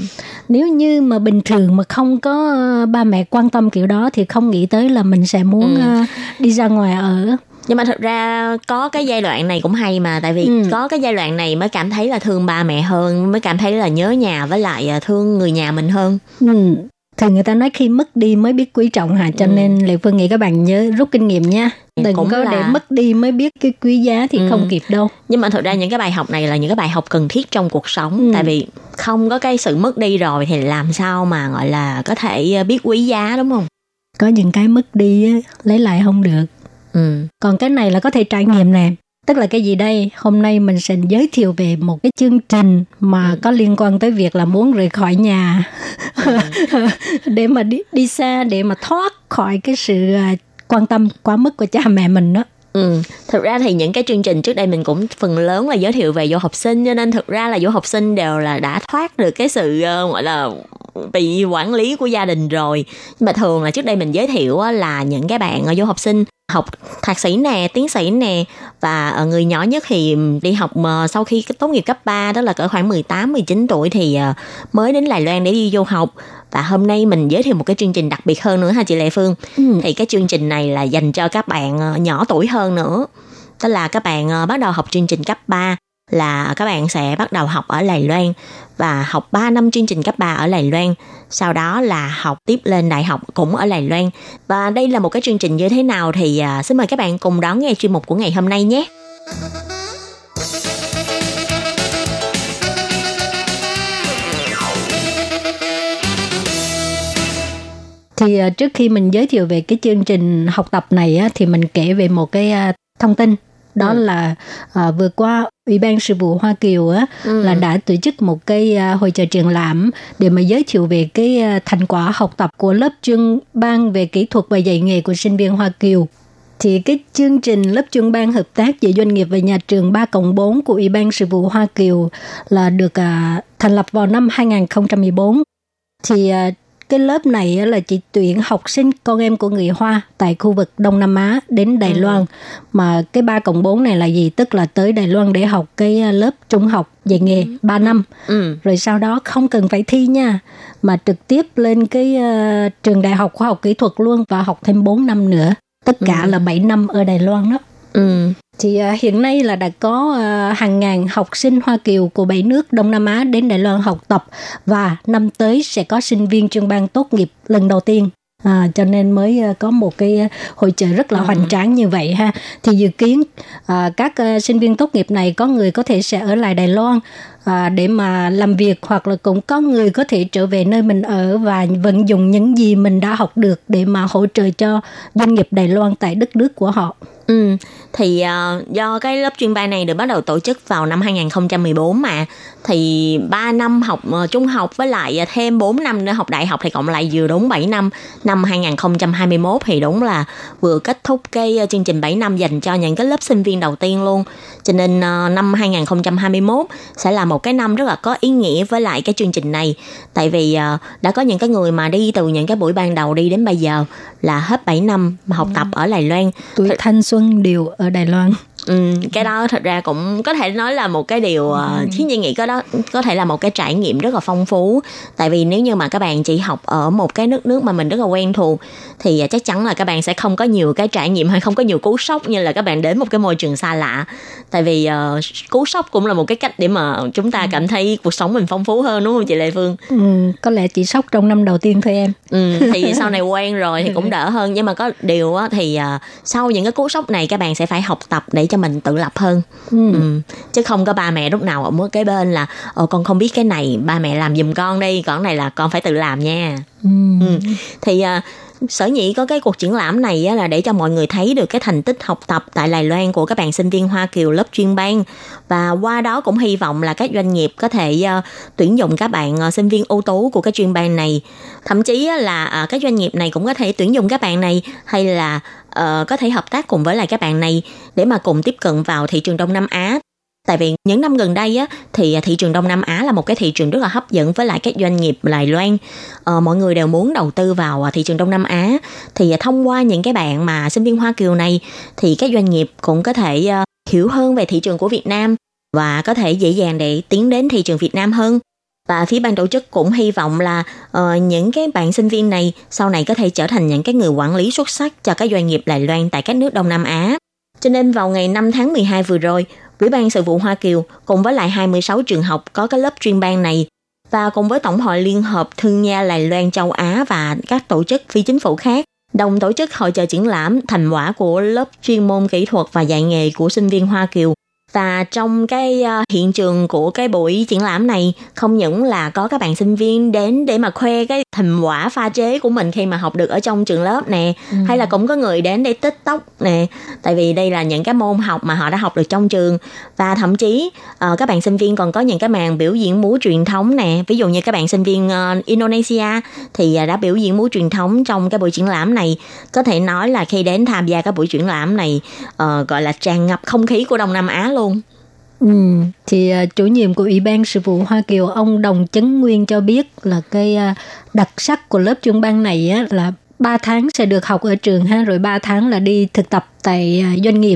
nếu như mà bình thường mà không có ba mẹ quan tâm kiểu đó thì không nghĩ tới là mình sẽ muốn ừ. uh, đi ra ngoài ở nhưng mà thực ra có cái giai đoạn này cũng hay mà tại vì ừ. có cái giai đoạn này mới cảm thấy là thương ba mẹ hơn mới cảm thấy là nhớ nhà với lại à, thương người nhà mình hơn ừ. Thì người ta nói khi mất đi mới biết quý trọng hả cho ừ. nên lệ phương nghĩ các bạn nhớ rút kinh nghiệm nha đừng cũng có là... để mất đi mới biết cái quý giá thì ừ. không kịp đâu nhưng mà thực ra những cái bài học này là những cái bài học cần thiết trong cuộc sống ừ. tại vì không có cái sự mất đi rồi thì làm sao mà gọi là có thể ờ, biết quý giá đúng không có những cái mất đi lấy lại không được ừ. còn cái này là có thể trải nghiệm nè tức là cái gì đây hôm nay mình sẽ giới thiệu về một cái chương trình mà ừ. có liên quan tới việc là muốn rời khỏi nhà ừ. để mà đi đi xa để mà thoát khỏi cái sự ờ, quan tâm quá mức của cha mẹ mình đó Ừ, thực ra thì những cái chương trình trước đây mình cũng phần lớn là giới thiệu về du học sinh cho nên thực ra là du học sinh đều là đã thoát được cái sự uh, gọi là bị quản lý của gia đình rồi nhưng mà thường là trước đây mình giới thiệu là những cái bạn ở du học sinh học thạc sĩ nè, tiến sĩ nè và ở người nhỏ nhất thì đi học mà sau khi tốt nghiệp cấp 3 đó là cỡ khoảng 18 19 tuổi thì ờ, mới đến Đài Loan để đi du học và hôm nay mình giới thiệu một cái chương trình đặc biệt hơn nữa ha chị Lệ Phương. Ừ. Thì cái chương trình này là dành cho các bạn ờ, nhỏ tuổi hơn nữa. Tức là các bạn ờ, bắt đầu học chương trình cấp 3 là các bạn sẽ bắt đầu học ở Đài Loan và học 3 năm chương trình cấp 3 ở Đài Loan, sau đó là học tiếp lên đại học cũng ở Đài Loan. Và đây là một cái chương trình như thế nào thì à, xin mời các bạn cùng đón nghe chuyên mục của ngày hôm nay nhé. Thì à, trước khi mình giới thiệu về cái chương trình học tập này á, thì mình kể về một cái à, thông tin đó ừ. là uh, vừa qua ủy ban sự vụ Hoa Kiều á ừ. là đã tổ chức một cái uh, hội trợ triển lãm để mà giới thiệu về cái uh, thành quả học tập của lớp chuyên ban về kỹ thuật và dạy nghề của sinh viên Hoa Kiều thì cái chương trình lớp chuyên ban hợp tác giữa doanh nghiệp và nhà trường 3 cộng 4 của Ủy ban sự vụ Hoa Kiều là được uh, thành lập vào năm 2014. Thì uh, cái lớp này là chỉ tuyển học sinh con em của người Hoa tại khu vực Đông Nam Á đến Đài ừ. Loan. Mà cái 3 cộng 4 này là gì? Tức là tới Đài Loan để học cái à, lớp trung học dạy nghề ừ. 3 năm. Ừ. Rồi sau đó không cần phải thi nha. Mà trực tiếp lên cái uh, trường đại học khoa học kỹ thuật luôn và học thêm 4 năm nữa. tất cả ừ. là 7 năm ở Đài Loan đó. Ừ. Thì uh, hiện nay là đã có uh, hàng ngàn học sinh Hoa Kiều của bảy nước Đông Nam Á đến Đài Loan học tập và năm tới sẽ có sinh viên trường ban tốt nghiệp lần đầu tiên À, cho nên mới có một cái hội trợ rất là ừ. hoành tráng như vậy ha thì dự kiến à, các uh, sinh viên tốt nghiệp này có người có thể sẽ ở lại Đài Loan à, để mà làm việc hoặc là cũng có người có thể trở về nơi mình ở và vận dụng những gì mình đã học được để mà hỗ trợ cho doanh nghiệp Đài Loan tại đất nước của họ. Ừ, thì uh, do cái lớp chuyên bài này được bắt đầu tổ chức vào năm 2014 mà thì 3 năm học uh, trung học với lại à, thêm 4 năm nữa học đại học thì cộng lại vừa đúng 7 năm. Năm 2021 thì đúng là vừa kết thúc cái uh, chương trình 7 năm dành cho những cái lớp sinh viên đầu tiên luôn. Cho nên uh, năm 2021 sẽ là một cái năm rất là có ý nghĩa với lại cái chương trình này. Tại vì uh, đã có những cái người mà đi từ những cái buổi ban đầu đi đến bây giờ là hết 7 năm học tập ở Đài Loan. Tuổi thanh xuân đều ở Đài Loan. Ừ, cái đó thật ra cũng có thể nói là một cái điều ừ. uh, nhi nghĩ có đó có thể là một cái trải nghiệm rất là phong phú tại vì nếu như mà các bạn chỉ học ở một cái nước nước mà mình rất là quen thuộc thì uh, chắc chắn là các bạn sẽ không có nhiều cái trải nghiệm hay không có nhiều cú sốc như là các bạn đến một cái môi trường xa lạ tại vì uh, cú sốc cũng là một cái cách để mà chúng ta ừ. cảm thấy cuộc sống mình phong phú hơn đúng không chị Lê Phương? Ừ, có lẽ chỉ sốc trong năm đầu tiên thôi em. Ừ, thì sau này quen rồi thì cũng đỡ hơn nhưng mà có điều thì uh, sau những cái cú sốc này các bạn sẽ phải học tập để cho mình tự lập hơn ừ. Ừ. chứ không có ba mẹ lúc nào ở cái bên là ờ con không biết cái này ba mẹ làm giùm con đi còn này là con phải tự làm nha ừ. Ừ. thì uh, sở nhị có cái cuộc triển lãm này á, là để cho mọi người thấy được cái thành tích học tập tại Đài Loan của các bạn sinh viên Hoa Kiều lớp chuyên ban và qua đó cũng hy vọng là các doanh nghiệp có thể uh, tuyển dụng các bạn uh, sinh viên ưu tú của cái chuyên ban này thậm chí là các doanh nghiệp này cũng có thể tuyển dụng các bạn này hay là uh, có thể hợp tác cùng với lại các bạn này để mà cùng tiếp cận vào thị trường Đông Nam Á Tại vì những năm gần đây á, thì thị trường Đông Nam Á là một cái thị trường rất là hấp dẫn với lại các doanh nghiệp Đài Loan. Ờ, mọi người đều muốn đầu tư vào à, thị trường Đông Nam Á. Thì à, thông qua những cái bạn mà sinh viên Hoa Kiều này thì các doanh nghiệp cũng có thể uh, hiểu hơn về thị trường của Việt Nam và có thể dễ dàng để tiến đến thị trường Việt Nam hơn. Và phía ban tổ chức cũng hy vọng là uh, những cái bạn sinh viên này sau này có thể trở thành những cái người quản lý xuất sắc cho các doanh nghiệp Đài Loan tại các nước Đông Nam Á. Cho nên vào ngày 5 tháng 12 vừa rồi, Ủy ban Sự vụ Hoa Kiều cùng với lại 26 trường học có cái lớp chuyên ban này và cùng với Tổng hội Liên hợp Thương gia Đài Loan châu Á và các tổ chức phi chính phủ khác đồng tổ chức hội trợ triển lãm thành quả của lớp chuyên môn kỹ thuật và dạy nghề của sinh viên Hoa Kiều và trong cái uh, hiện trường của cái buổi triển lãm này không những là có các bạn sinh viên đến để mà khoe cái thành quả pha chế của mình khi mà học được ở trong trường lớp nè ừ. hay là cũng có người đến để tiktok nè. Tại vì đây là những cái môn học mà họ đã học được trong trường. Và thậm chí uh, các bạn sinh viên còn có những cái màn biểu diễn múa truyền thống nè. Ví dụ như các bạn sinh viên uh, Indonesia thì uh, đã biểu diễn múa truyền thống trong cái buổi triển lãm này. Có thể nói là khi đến tham gia cái buổi triển lãm này uh, gọi là tràn ngập không khí của Đông Nam Á luôn luôn. Ừ, thì uh, chủ nhiệm của Ủy ban Sự vụ Hoa Kiều ông Đồng Chấn Nguyên cho biết là cái uh, đặc sắc của lớp chuyên ban này á, là 3 tháng sẽ được học ở trường ha rồi 3 tháng là đi thực tập tại uh, doanh nghiệp.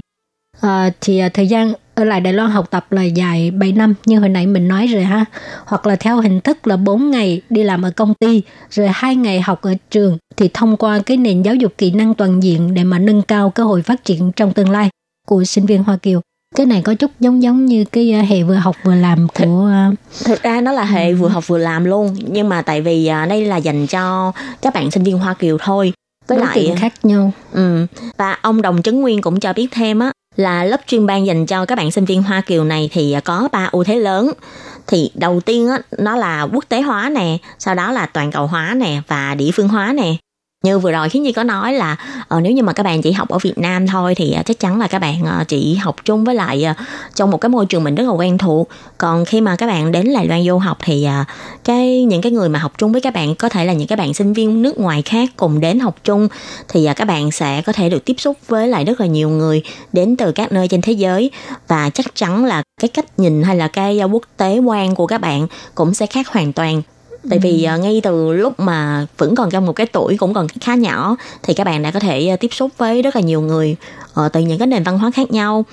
Uh, thì uh, thời gian ở lại Đài Loan học tập là dài 7 năm như hồi nãy mình nói rồi ha. Hoặc là theo hình thức là 4 ngày đi làm ở công ty rồi 2 ngày học ở trường thì thông qua cái nền giáo dục kỹ năng toàn diện để mà nâng cao cơ hội phát triển trong tương lai của sinh viên Hoa Kiều cái này có chút giống giống như cái ờ, hệ vừa học vừa làm của ờ, thực ra nó là hệ vừa học vừa làm luôn. Nhưng mà tại vì ờ, đây là dành cho các bạn sinh viên hoa kiều thôi. Với Đối lại khác nhau. ừ. Và ông đồng trấn nguyên cũng cho biết thêm á là lớp chuyên ban dành cho các bạn sinh viên hoa kiều này thì có ba ưu thế lớn. Thì đầu tiên á nó là quốc tế hóa nè sau đó là toàn cầu hóa nè và địa phương hóa nè như vừa rồi khiến nhi có nói là uh, nếu như mà các bạn chỉ học ở việt nam thôi thì uh, chắc chắn là các bạn uh, chỉ học chung với lại uh, trong một cái môi trường mình rất là quen thuộc. Còn khi mà các bạn đến lại Loan du học thì uh, cái những cái người mà học chung với các bạn có thể là những cái bạn sinh viên nước ngoài khác cùng đến học chung thì uh, các bạn sẽ có thể được tiếp xúc với lại rất là nhiều người đến từ các nơi trên thế giới. Và chắc chắn là cái cách nhìn hay là cái quốc tế quan của các bạn cũng sẽ khác hoàn toàn tại vì uh, ngay từ lúc mà vẫn còn trong một cái tuổi cũng còn khá nhỏ thì các bạn đã có thể uh, tiếp xúc với rất là nhiều người uh, từ những cái nền văn hóa khác nhau.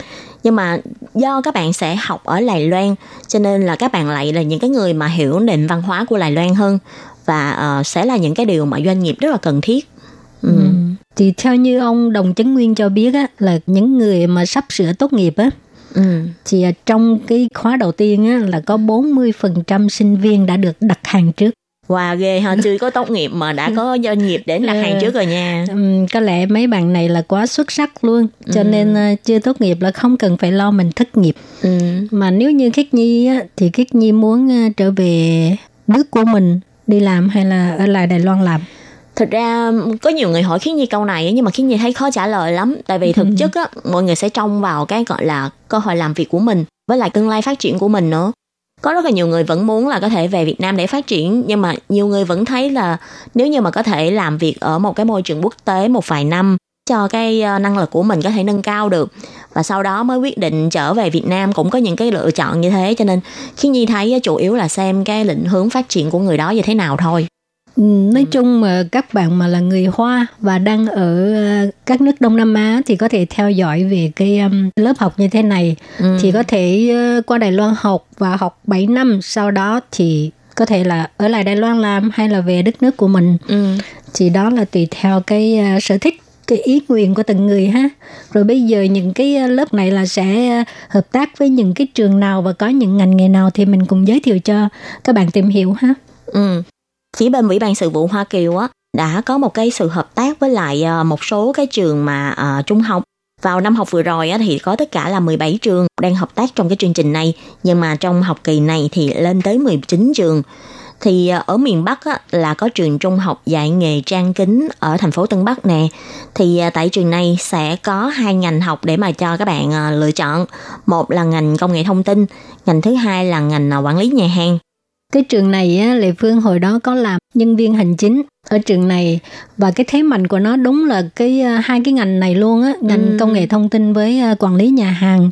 Nhưng mà do các bạn sẽ học ở Đài Loan cho nên là các bạn lại là những cái người mà hiểu nền văn hóa của Đài Loan hơn và uh, sẽ là những cái điều mà doanh nghiệp rất là cần thiết. Ừ. Thì theo như ông Đồng Chấn Nguyên cho biết á, là những người mà sắp sửa tốt nghiệp á, Ừ. thì à, trong cái khóa đầu tiên á, là có 40% sinh viên đã được đặt hàng trước. Wow, ghê ha, chưa có tốt nghiệp mà đã có doanh nghiệp đến đặt hàng trước rồi nha. Ừm, có lẽ mấy bạn này là quá xuất sắc luôn, cho nên à, chưa tốt nghiệp là không cần phải lo mình thất nghiệp. Ừ. Mà nếu như Khiết Nhi á, thì Khiết Nhi muốn à, trở về nước của mình đi làm hay là ở lại Đài Loan làm? Thực ra có nhiều người hỏi Khiến Nhi câu này nhưng mà Khiến Nhi thấy khó trả lời lắm tại vì thực chất á, mọi người sẽ trông vào cái gọi là cơ hội làm việc của mình với lại tương lai phát triển của mình nữa. Có rất là nhiều người vẫn muốn là có thể về Việt Nam để phát triển nhưng mà nhiều người vẫn thấy là nếu như mà có thể làm việc ở một cái môi trường quốc tế một vài năm cho cái ờ, năng lực của mình có thể nâng cao được và sau đó mới quyết định trở về Việt Nam cũng có những cái lựa chọn như thế cho nên khi Nhi thấy chủ yếu là xem cái định hướng phát triển của người đó như thế nào thôi. Ừ, nói chung mà các bạn mà là người Hoa và đang ở ờ, các nước Đông Nam Á thì có thể theo dõi về cái lớp học như thế này Ừ. thì có thể ờ, qua Đài Loan học và học 7 năm sau đó thì có thể là ở lại Đài Loan làm hay là về đất nước của mình Ừ. thì đó là tùy theo cái ờ, sở thích cái ý nguyện của từng người ha rồi bây giờ những cái lớp này là sẽ hợp tác với những cái trường nào và có những ngành nghề nào thì mình cùng giới thiệu cho các bạn tìm hiểu ha Ừ. Phía bên Ủy ban Sự vụ Hoa Kiều á đã có một cái sự hợp tác với lại ờ, một số cái trường mà ờ, trung học. Vào năm học vừa rồi á, thì có tất cả là 17 trường đang hợp tác trong cái chương trình này. Nhưng mà trong học kỳ này thì lên tới 19 trường. Thì ờ, ở miền Bắc á, là có trường trung học dạy nghề trang kính ở thành phố Tân Bắc nè. Thì ờ, tại trường này sẽ có hai ngành học để mà cho các bạn lựa chọn. Một là ngành công nghệ thông tin, ngành thứ hai là ngành quản lý nhà hàng cái trường này á, Lệ Phương hồi đó có làm nhân viên hành chính ở trường này và cái thế mạnh của nó đúng là cái à, hai cái ngành này luôn á ngành Ừ. công nghệ thông tin với à, quản lý nhà hàng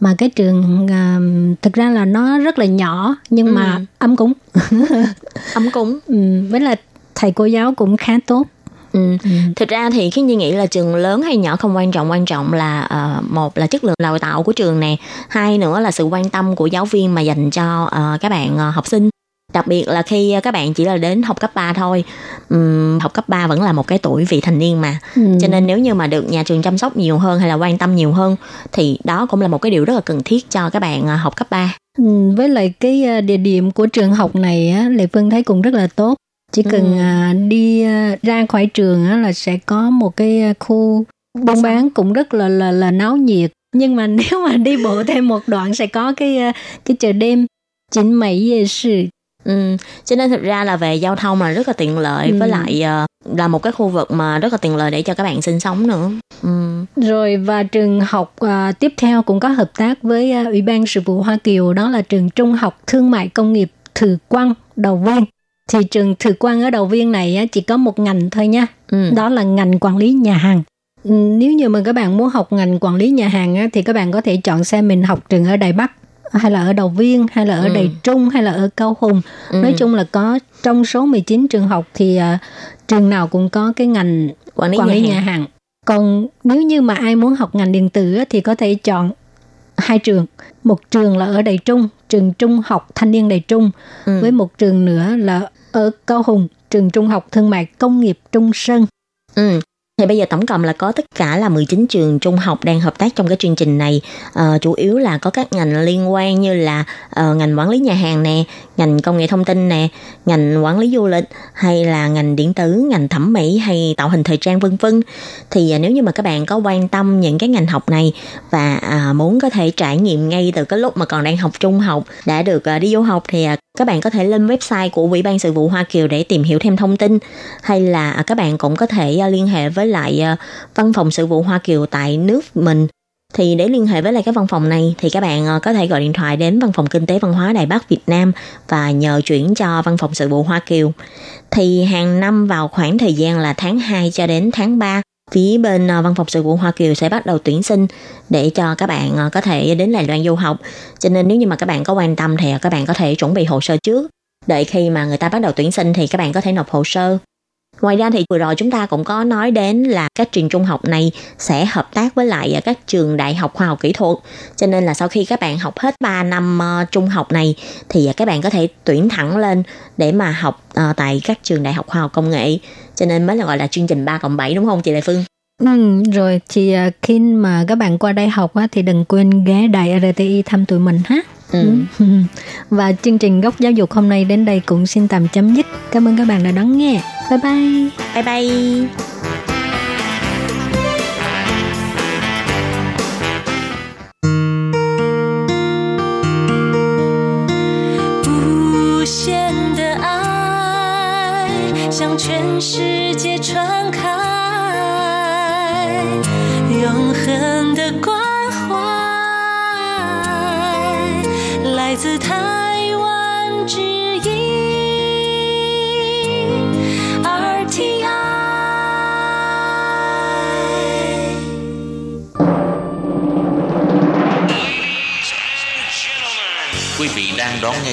mà cái trường à, thực ra là nó rất là nhỏ nhưng Ừ. mà ấm cúng Ấm cúng. ừ, với là thầy cô giáo cũng khá tốt Ừ. Thực ra thì khi Nhi nghĩ là trường lớn hay nhỏ không quan trọng, quan trọng là ờ, một là chất lượng đào tạo của trường nè, hai nữa là sự quan tâm của giáo viên mà dành cho ờ, các bạn ờ, học sinh. Đặc biệt là khi các bạn chỉ là đến học cấp 3 thôi. Ừm, học cấp 3 vẫn là một cái tuổi vị thành niên mà. Ừ. Cho nên nếu như mà được nhà trường chăm sóc nhiều hơn hay là quan tâm nhiều hơn thì đó cũng là một cái điều rất là cần thiết cho các bạn ờ, học cấp 3. Ừ, với lại cái à, địa điểm của trường học này á, Lệ Phương thấy cũng rất là tốt. Chỉ cần Ừ. đi ra khỏi trường á, là sẽ có một cái khu buôn bán cũng rất là là là náo nhiệt. Nhưng mà nếu mà đi bộ thêm một đoạn sẽ có cái cái chợ đêm chính 夜 sự. Ừ. Cho nên thực ra là về giao thông là rất là tiện lợi Ừ. với lại ờ, là một cái khu vực mà rất là tiện lợi để cho các bạn sinh sống nữa. Ừ. Rồi và trường học à, tiếp theo cũng có hợp tác với à, Ủy ban Sự vụ Hoa Kiều đó là trường Trung học Thương mại Công nghiệp Thử Quang Đầu Viên. Thì trường Thử Quang ở Đầu Viên này chỉ có một ngành thôi nha. Ừ. đó là ngành quản lý nhà hàng. Ừ, Nếu như mà các bạn muốn học ngành quản lý nhà hàng á, thì các bạn có thể chọn xem mình học trường ở Đài Bắc hay là ở Đầu Viên hay là ở Ừ. Đài Trung hay là ở Cao Hùng. Ừ. Nói chung là có trong số 19 trường học thì à, trường nào cũng có cái ngành quản lý, quản lý nhà nhà hàng. hàng. Còn nếu như mà ai muốn học ngành điện tử thì có thể chọn hai trường. Một trường là ở Đài Trung, trường Trung học Thanh niên Đài Trung Ừ. với một trường nữa là ở Cao Hùng, trường Trung học Thương mại Công nghiệp Trung Sơn. Ừ. Thì bây giờ tổng cộng là có tất cả là 19 trường trung học đang hợp tác trong cái chương trình này. à, chủ yếu là có các ngành liên quan như là ờ, ngành quản lý nhà hàng nè, ngành công nghệ thông tin nè, ngành quản lý du lịch hay là ngành điện tử, ngành thẩm mỹ hay tạo hình thời trang vân vân. Thì à, nếu như mà các bạn có quan tâm những cái ngành học này và à, muốn có thể trải nghiệm ngay từ cái lúc mà còn đang học trung học đã được à, đi du học thì à, các bạn có thể lên website của Ủy ban Sự vụ Hoa Kiều để tìm hiểu thêm thông tin hay là à, các bạn cũng có thể à, liên hệ với lại ờ, văn phòng sự vụ Hoa Kiều tại nước mình thì để liên hệ với lại cái văn phòng này thì các bạn ờ, có thể gọi điện thoại đến văn phòng kinh tế văn hóa Đài Bắc Việt Nam và nhờ chuyển cho văn phòng sự vụ Hoa Kiều. Thì hàng năm vào khoảng thời gian là tháng 2 cho đến tháng 3 phía bên ờ, văn phòng sự vụ Hoa Kiều sẽ bắt đầu tuyển sinh để cho các bạn có thể đến Đài Loan du học. Cho nên nếu như mà các bạn có quan tâm thì các bạn có thể chuẩn bị hồ sơ trước. Đợi khi mà người ta bắt đầu tuyển sinh thì các bạn có thể nộp hồ sơ. Ngoài ra thì vừa rồi chúng ta cũng có nói đến là các trường trung học này sẽ hợp tác với lại à, các trường đại học khoa học kỹ thuật. Cho nên là sau khi các bạn học hết 3 năm ờ, trung học này thì à, các bạn có thể tuyển thẳng lên để mà học ờ, tại các trường đại học khoa học công nghệ. Cho nên mới là gọi là chương trình 3 cộng 7 đúng không chị Lê Phương? Ừ, rồi thì à, khi mà các bạn qua đây học á, thì đừng quên ghé đài RTI thăm tụi mình ha. Ừ. Và chương trình góc giáo dục hôm nay đến đây cũng xin tạm chấm dứt. Cảm ơn các bạn đã đón nghe. Bye bye. Bye bye.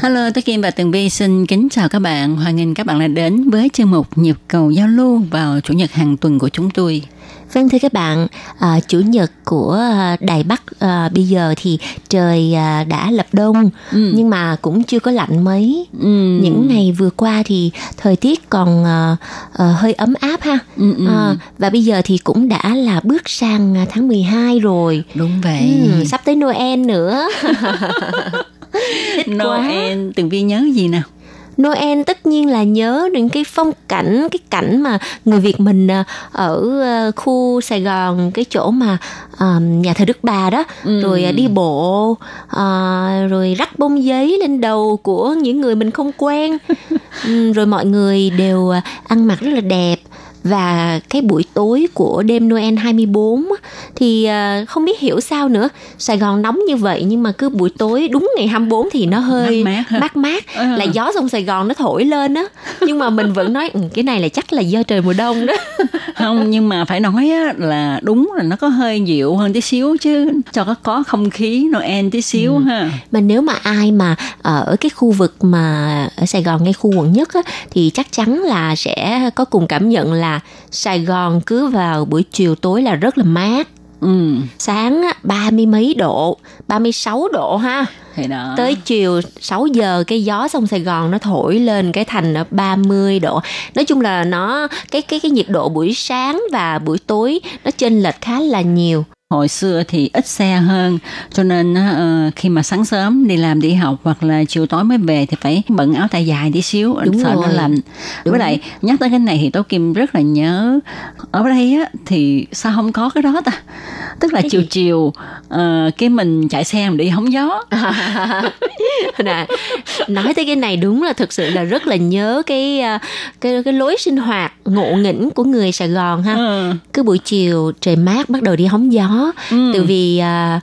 Hello, tôi Kim và Tường Vi xin kính chào các bạn. Hoan nghênh các bạn đã đến với chương mục nhịp cầu giao lưu vào chủ nhật hàng tuần của chúng tôi. Vâng thưa các bạn, à, chủ nhật của à, Đài Bắc à, bây giờ thì trời à, đã lập đông ừ. nhưng mà cũng chưa có lạnh mấy. Ừ. Những ngày vừa qua thì thời tiết còn à, à, hơi ấm áp ha. Ừ, ừ. À, và bây giờ thì cũng đã là bước sang tháng 12 rồi. Đúng vậy. Ừ, sắp tới Noel nữa. Thích Noel, quá. Tường Vi nhớ gì nào? Noel tất nhiên là nhớ những cái phong cảnh cái cảnh mà người Việt mình ờ, ở ờ, khu Sài Gòn cái chỗ mà um, nhà thờ Đức Bà đó ừ. rồi đi bộ uh, rồi rắc bông giấy lên đầu của những người mình không quen um, rồi mọi người đều ăn mặc rất là đẹp và cái buổi tối của đêm Noel 24 thì không biết hiểu sao nữa. Sài Gòn nóng như vậy nhưng mà cứ buổi tối đúng ngày 24 thì nó hơi mát mát, mát, mát. À. là gió sông Sài Gòn nó thổi lên á nhưng mà mình vẫn nói ừ, cái này là chắc là do trời mùa đông đó không nhưng mà phải nói là đúng là nó có hơi dịu hơn tí xíu chứ cho có có không khí Noel tí xíu ừ. ha mà nếu mà ai mà ở cái khu vực mà ở Sài Gòn ngay khu quận nhất á, thì chắc chắn là sẽ có cùng cảm nhận là Sài Gòn cứ vào buổi chiều tối là rất là mát. Ừ. Sáng ba mươi mấy độ, 36 độ ha. Thì đó. Tới chiều 6 giờ cái gió sông Sài Gòn nó thổi lên cái thành nó 30 độ. Nói chung là nó cái cái cái nhiệt độ buổi sáng và buổi tối nó chênh lệch khá là nhiều hồi xưa thì ít xe hơn cho nên uh, khi mà sáng sớm đi làm đi học hoặc là chiều tối mới về thì phải bận áo tay dài tí xíu Đúng sợ rồi. nó lạnh Đúng. với lại nhắc tới cái này thì tố kim rất là nhớ ở đây á thì sao không có cái đó ta tức là cái chiều gì? chiều uh, cái mình chạy xe mình đi hóng gió nè nói tới cái này đúng là thực sự là rất là nhớ cái uh, cái cái lối sinh hoạt ngộ nghĩnh của người Sài Gòn ha ừ. cứ buổi chiều trời mát bắt đầu đi hóng gió ừ. từ vì à,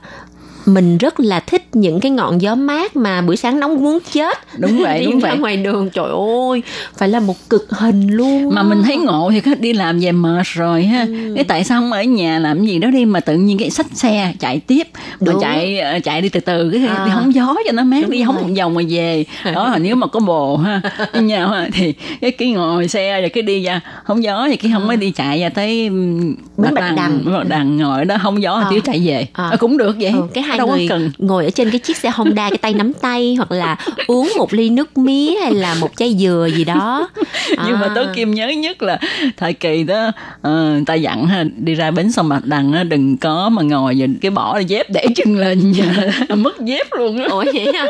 mình rất là thích những cái ngọn gió mát mà buổi sáng nóng muốn chết. Đúng vậy đi đúng ra vậy. ngoài đường trời ơi phải là một cực hình luôn mà mình thấy ngộ thì đi làm về mệt rồi ha. Ừ. cái tại sao không ở nhà làm gì đó đi mà tự nhiên cái xách xe chạy tiếp mà đúng. chạy ờ, chạy đi từ từ cái à. đi hóng gió cho nó mát đúng đi hóng một vòng mà về. Đó là nếu mà có bồ ha. Nhau thì cái cái ngồi xe rồi cái đi ra hóng gió thì cái không mới đi chạy ra tới bến bạch đằng. Bạch đằng ngồi đó hóng gió à. tiếu chạy về. À. À, cũng được vậy. Ừ, cái hai Đâu người cần. ngồi ở trên cái chiếc xe Honda cái tay nắm tay hoặc là uống một ly nước mía hay là một chai dừa gì đó à. nhưng mà tố kim nhớ nhất là thời kỳ đó uh, ta dặn ha đi ra bến sông bạch đằng á đừng có mà ngồi nhìn cái bỏ dép để chân lên mất dép luôn á ủa vậy hả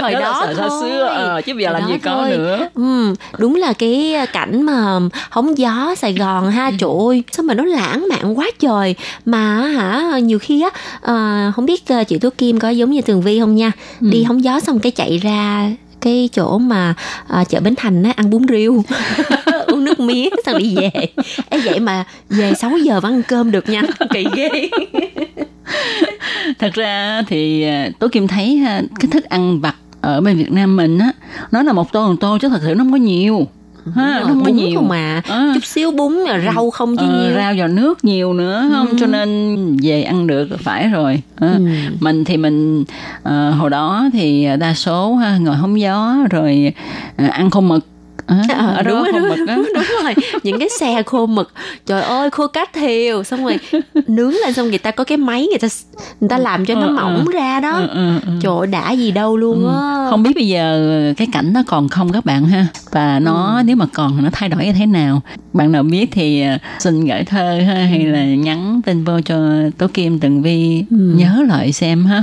hồi Đó đó thời thôi. xưa, ờ, chứ bây giờ làm gì có thôi. nữa. ừ, đúng là cái cảnh mà hóng gió Sài Gòn ha trời ơi sao mà nó lãng mạn quá trời. Mà hả nhiều khi á ờ, không biết ờ, chị Tố Kim có giống như Tường Vi không nha? Đi hóng gió xong cái chạy ra cái chỗ mà à, chợ Bến Thành á ăn bún riêu uống nước mía xong đi về. Ấy vậy mà về 6 giờ vẫn ăn cơm được nha. Kỳ ghê thật ra thì à, tố kim thấy ha, cái thức ăn vặt ở bên Việt Nam mình á nó là một tô một tô chứ thật sự nó không có nhiều. Ha, nó không có nhiều. không mà. À. chút xíu bún rồi rau không chứ Ờ, nhiều. rau vào nước nhiều nữa không? Ừ. cho nên về ăn được là phải rồi. Ờ, Ừ. mình thì mình ờ, hồi đó thì đa số ha, ngồi hóng gió rồi ờ, ăn khô mực Ờ, Ờ, ở đó đúng, rồi, khô đúng, mực đúng, đúng rồi. Những cái xe khô mực. Trời ơi khô cá thiều. Xong rồi nướng lên xong người ta có cái máy người ta người ta làm cho nó Ờ, ờ. mỏng ra đó. Ừ, ừ, ừ. trời ơi, đã gì đâu luôn á. Không biết bây giờ cái cảnh nó còn không các bạn ha? Và nó nếu mà còn nó thay đổi như thế nào? Bạn nào biết thì ờ, xin gửi thơ ha, hay là nhắn tin vô cho tố kim tường vi. Nhớ lại xem ha.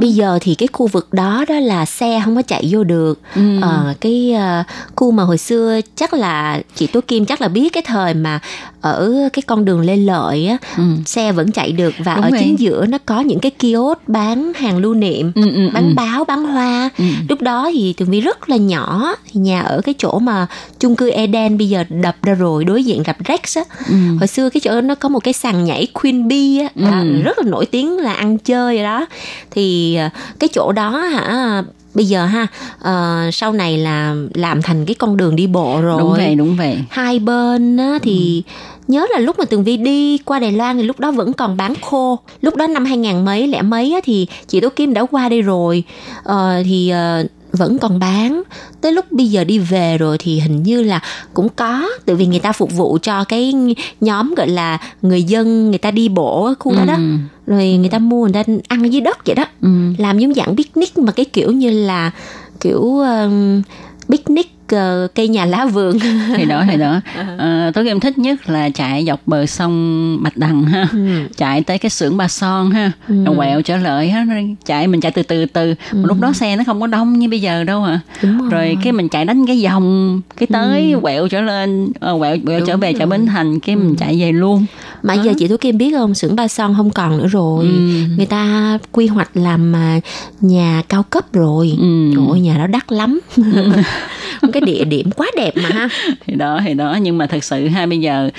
Bây giờ thì cái khu vực đó đó là xe không có chạy vô được. Ừ. ờ, cái ờ, khu mà hồi xưa chắc là chị Tố Kim chắc là biết cái thời mà ở cái con đường Lê Lợi á Ừ. xe vẫn chạy được và Đúng ở chính giữa nó có những cái kiosk bán hàng lưu niệm Ừ, ừ, bán ừ. báo bán hoa Ừ. lúc đó thì tường vi rất là nhỏ nhà ở cái chỗ mà chung cư Eden bây giờ đập ra rồi đối diện rạp Rex á Ừ. hồi xưa cái chỗ đó nó có một cái sàn nhảy Queen Bee á à, Ừ. rất là nổi tiếng là ăn chơi rồi đó thì à, cái chỗ đó hả bây giờ ha ờ, sau này là làm thành cái con đường đi bộ rồi. Đúng vậy đúng vậy. Hai bên á, thì nhớ là lúc mà Tường Vi đi qua Đài Loan thì lúc đó vẫn còn bán khô. Lúc đó năm 2000 mấy lẻ mấy á, thì chị Tố Kim đã qua đây rồi. Ờ, thì ờ, vẫn còn bán tới lúc bây giờ đi về rồi thì hình như là cũng có tại vì người ta phục vụ cho cái nhóm gọi là người dân người ta đi bộ ở khu đó đó Ừ. rồi người ta mua người ta ăn ở dưới đất vậy đó Ừ. làm giống dạng picnic mà cái kiểu như là kiểu um, picnic cây nhà lá vườn. Thì đó thì đó. Ờ, tố kim thích nhất là chạy dọc bờ sông bạch đằng ha. Ừ. chạy tới cái xưởng ba son ha. Ừ. rồi quẹo trở lại ha chạy mình chạy từ từ từ. Mà lúc đó xe nó không có đông như bây giờ đâu hả? Rồi. rồi cái mình chạy đánh cái vòng cái tới quẹo trở lên ờ, quẹo quẹo trở về chợ rồi. bến thành cái mình chạy về luôn. Mà giờ chị Tú Kim biết không xưởng Ba Son không còn nữa rồi. Ừ. người ta quy hoạch làm à, nhà cao cấp rồi. Ừ. trời ơi nhà đó đắt lắm cái địa điểm quá đẹp mà ha. Thì đó thì đó. Nhưng mà thật sự ha bây giờ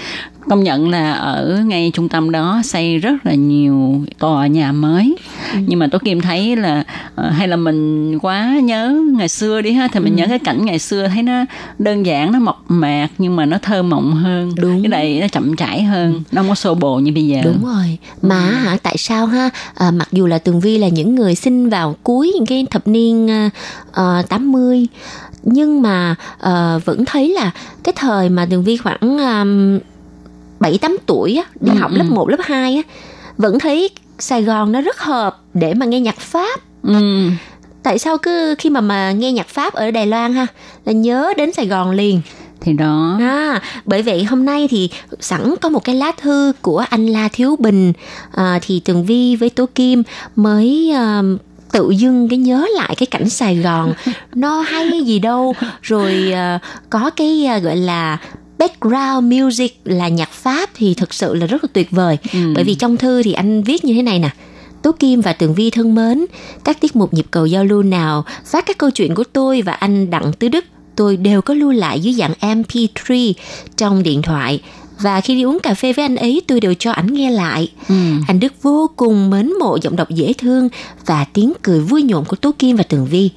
công nhận là ở ngay trung tâm đó xây rất là nhiều tòa nhà mới. Nhưng mà tôi kim thấy là ờ, hay là mình quá nhớ ngày xưa đi ha thì mình nhớ cái cảnh ngày xưa thấy nó đơn giản nó mộc mạc nhưng mà nó thơ mộng hơn. Đúng. cái này nó chậm chảy hơn nó không có xô bồ như bây giờ. Đúng rồi. Mà hả tại sao ha? À, mặc dù là Tường Vi là những người sinh vào cuối những cái thập niên uh, 80 nhưng mà ờ, vẫn thấy là cái thời mà Tường Vi khoảng um, 7 8 tuổi á, đi Ừ, học ừ. lớp 1, lớp 2 á, vẫn thấy Sài Gòn nó rất hợp để mà nghe nhạc Pháp. ừ. Tại sao cứ khi mà mà nghe nhạc Pháp ở Đài Loan ha là nhớ đến Sài Gòn liền. thì đó À, bởi vậy hôm nay thì sẵn có một cái lá thư của anh La Thiếu Bình à, thì Tường Vi với Tố Kim mới à, tự dưng cái nhớ lại cái cảnh Sài Gòn. Nó hay gì đâu. Rồi à, có cái à, gọi là background music là nhạc Pháp thì thực sự là rất là tuyệt vời. Ừ. bởi vì trong thư thì anh viết như thế này nè. Tố Kim và Tường Vi thân mến, các tiết mục nhịp cầu giao lưu nào phát các câu chuyện của tôi và anh Đặng Tứ Đức tôi đều có lưu lại dưới dạng MP3 trong điện thoại và khi đi uống cà phê với anh ấy tôi đều cho ảnh nghe lại. Ừ. Anh Đức vô cùng mến mộ giọng đọc dễ thương và tiếng cười vui nhộn của Tố Kim và Tường Vi.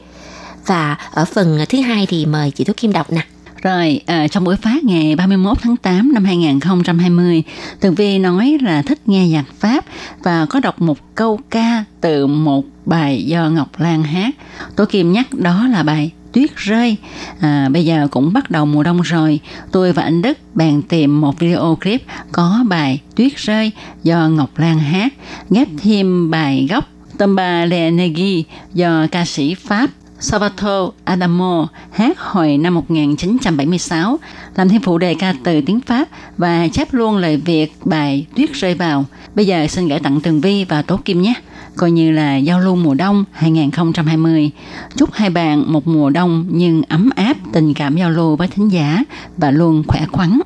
Và ở phần thứ hai thì mời chị Tố Kim đọc nè. Rồi, à, trong buổi phát ngày 31 tháng 8 năm 2020, Tường Vi nói là thích nghe nhạc Pháp và có đọc một câu ca từ một bài do Ngọc Lan hát. Tố Kim nhắc đó là bài Tuyết rơi. À, bây giờ cũng bắt đầu mùa đông rồi. Tôi và anh Đức bàn tìm một video clip có bài Tuyết rơi do Ngọc Lan hát, ghép thêm bài gốc Tomba Le Negi do ca sĩ Pháp Salvatore Adamo hát hồi năm 1976, làm thêm phụ đề ca từ tiếng Pháp và chép luôn lời Việt bài Tuyết rơi vào. Bây giờ xin gửi tặng Tường Vi và Tố Kim nhé coi như là giao lưu mùa đông 2020. Chúc hai bạn một mùa đông nhưng ấm áp, tình cảm giao lưu với thính giả và luôn khỏe khoắn.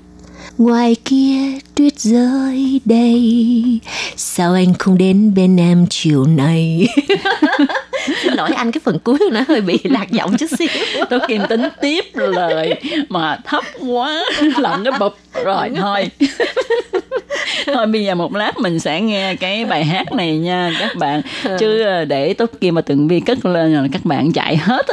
Ngoài kia tuyết rơi đây Sao anh không đến bên em chiều nay Xin lỗi anh cái phần cuối nó hơi bị lạc giọng chút xíu. Tôi Kim tính tiếp lời mà thấp quá làm cái bụp. Rồi thôi. thôi bây giờ một lát mình sẽ nghe cái bài hát này nha các bạn. Chứ ờ, để tốt kim mà từng vi cất lên là các bạn chạy hết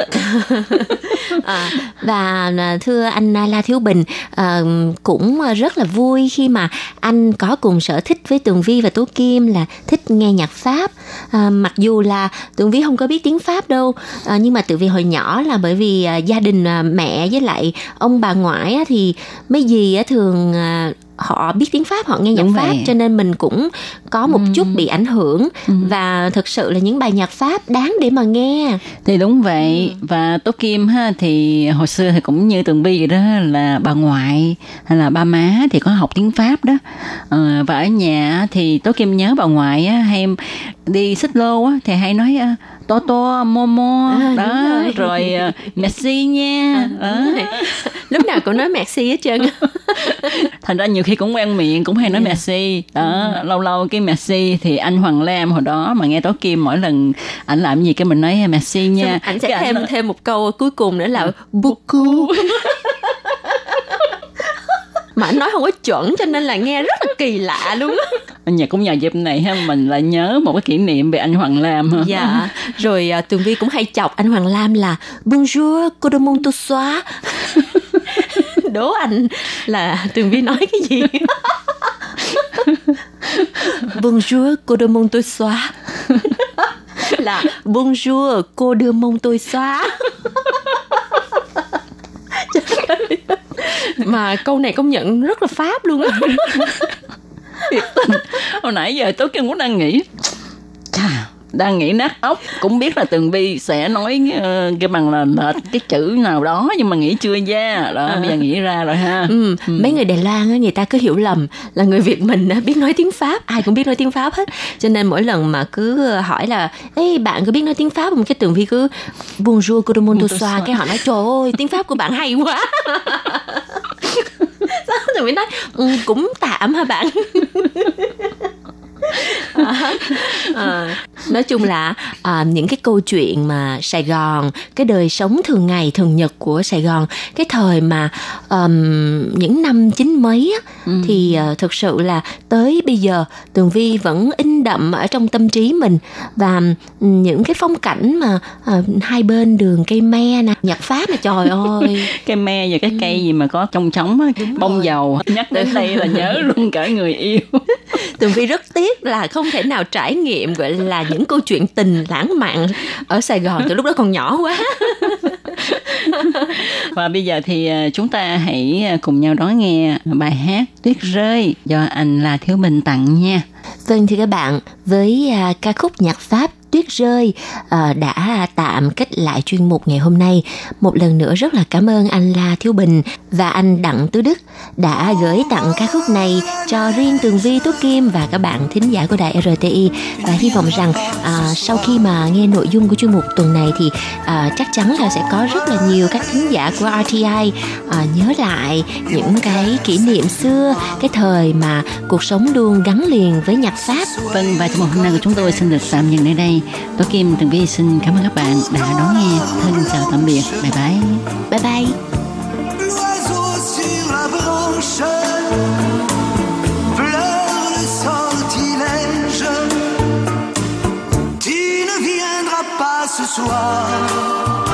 à, và à, thưa anh La Thiếu Bình à, cũng rất là vui khi mà anh có cùng sở thích với Tường Vi và Tố Kim là thích nghe nhạc Pháp. À, mặc dù là Tường Vi không có biết tiếng Pháp đâu. À, nhưng mà tự vì hồi nhỏ là bởi vì à, gia đình à, mẹ với lại ông bà ngoại á, thì mấy gì á, thường à, họ biết tiếng pháp họ nghe nhạc Đúng pháp vậy. cho nên mình cũng có một chút bị ảnh hưởng. Và thực sự là những bài nhạc pháp đáng để mà nghe. Thì đúng vậy. Và tố kim ha thì hồi xưa thì cũng như tường vi vậy đó là bà ngoại hay là ba má thì có học tiếng pháp đó. Ờ, và ở nhà thì tố kim nhớ bà ngoại á, hay đi xích lô á thì hay nói à, to to momo À, đó rồi. rồi à, merci nha. Đó. lúc nào cũng nói merci hết trơn. Thành ra nhiều khi cũng quen miệng cũng hay nói merci đó lâu lâu cái merci thì anh Hoàng Lam hồi đó mà nghe tố kim mỗi lần ảnh làm gì cái mình nói merci nha. Xong ảnh sẽ Cái thêm nói- thêm một câu cuối cùng nữa là beaucoup mà anh nói không có chuẩn cho nên là nghe rất là kỳ lạ luôn á. Nhà cũng nhờ dịp này ha mình lại nhớ một cái kỷ niệm về anh Hoàng Lam ha. dạ rồi à, tường vi cũng hay chọc anh hoàng lam là bonjour cô de mon tout soir đố anh là tường vi nói cái gì? Bonjour cô de mon tout soir là bonjour cô đưa mông tôi xóa Trời ơi. Mà câu này công nhận rất là pháp luôn á. Hồi nãy giờ tôi cũng đang nghĩ chà, đang nghĩ nát óc. Cũng biết là tường vi sẽ nói ờ, cái bằng là lệch cái chữ nào đó nhưng mà nghĩ chưa ra. Đó bây giờ nghĩ ra rồi ha. Ừ, mấy người Đài Loan á, người ta cứ hiểu lầm là người Việt mình biết nói tiếng Pháp, ai cũng biết nói tiếng Pháp hết. Cho nên mỗi lần mà cứ hỏi là, Ê, bạn có biết nói tiếng Pháp không? Cái tường vi cứ bonjour, cô xoa cái họ nói trời ơi, tiếng Pháp của bạn hay quá. thì mới nói ừ, cũng tạm hả bạn? à, à, nói chung là à, những cái câu chuyện mà Sài Gòn cái đời sống thường ngày thường nhật của Sài Gòn cái thời mà ờm, những năm chín mấy á, thì à, thực sự là tới bây giờ Tường Vi vẫn in đậm ở trong tâm trí mình. Và những cái phong cảnh mà à, hai bên đường cây me nè nhạc pháp nè trời ơi. Cái me và cái cây gì mà có trong trống á, bông dầu. Nhắc đến đây là nhớ luôn cả người yêu. Tường Vi rất tiếc là không thể nào trải nghiệm gọi là những câu chuyện tình lãng mạn ở Sài Gòn từ lúc đó còn nhỏ quá. và bây giờ thì ờ, chúng ta hãy ờ, cùng nhau đón nghe bài hát tuyết rơi do anh là thiếu bình tặng nha Vâng thưa các bạn, với à, ca khúc nhạc Pháp Tuyết rơi ờ, đã tạm kết lại chuyên mục ngày hôm nay. Một lần nữa rất là cảm ơn anh La Thiếu Bình và anh Đặng Tứ Đức đã gửi tặng ca khúc này cho riêng Tường Vi Tú Kim và các bạn thính giả của đài RTI và hy vọng rằng à, sau khi mà nghe nội dung của chuyên mục tuần này thì à, chắc chắn là sẽ có rất là nhiều các thính giả của RTI à, nhớ lại những cái kỷ niệm xưa, cái thời mà cuộc sống luôn gắn liền với nhạc Pháp. Vâng và trong một hôm nay của chúng tôi xin được tạm dừng nơi đây. Tố Kim Tường Vi xin cảm ơn các bạn đã đón nghe. Thân chào tạm biệt. Bye bye. Bye bye. Tu ne viendras pas ce soir.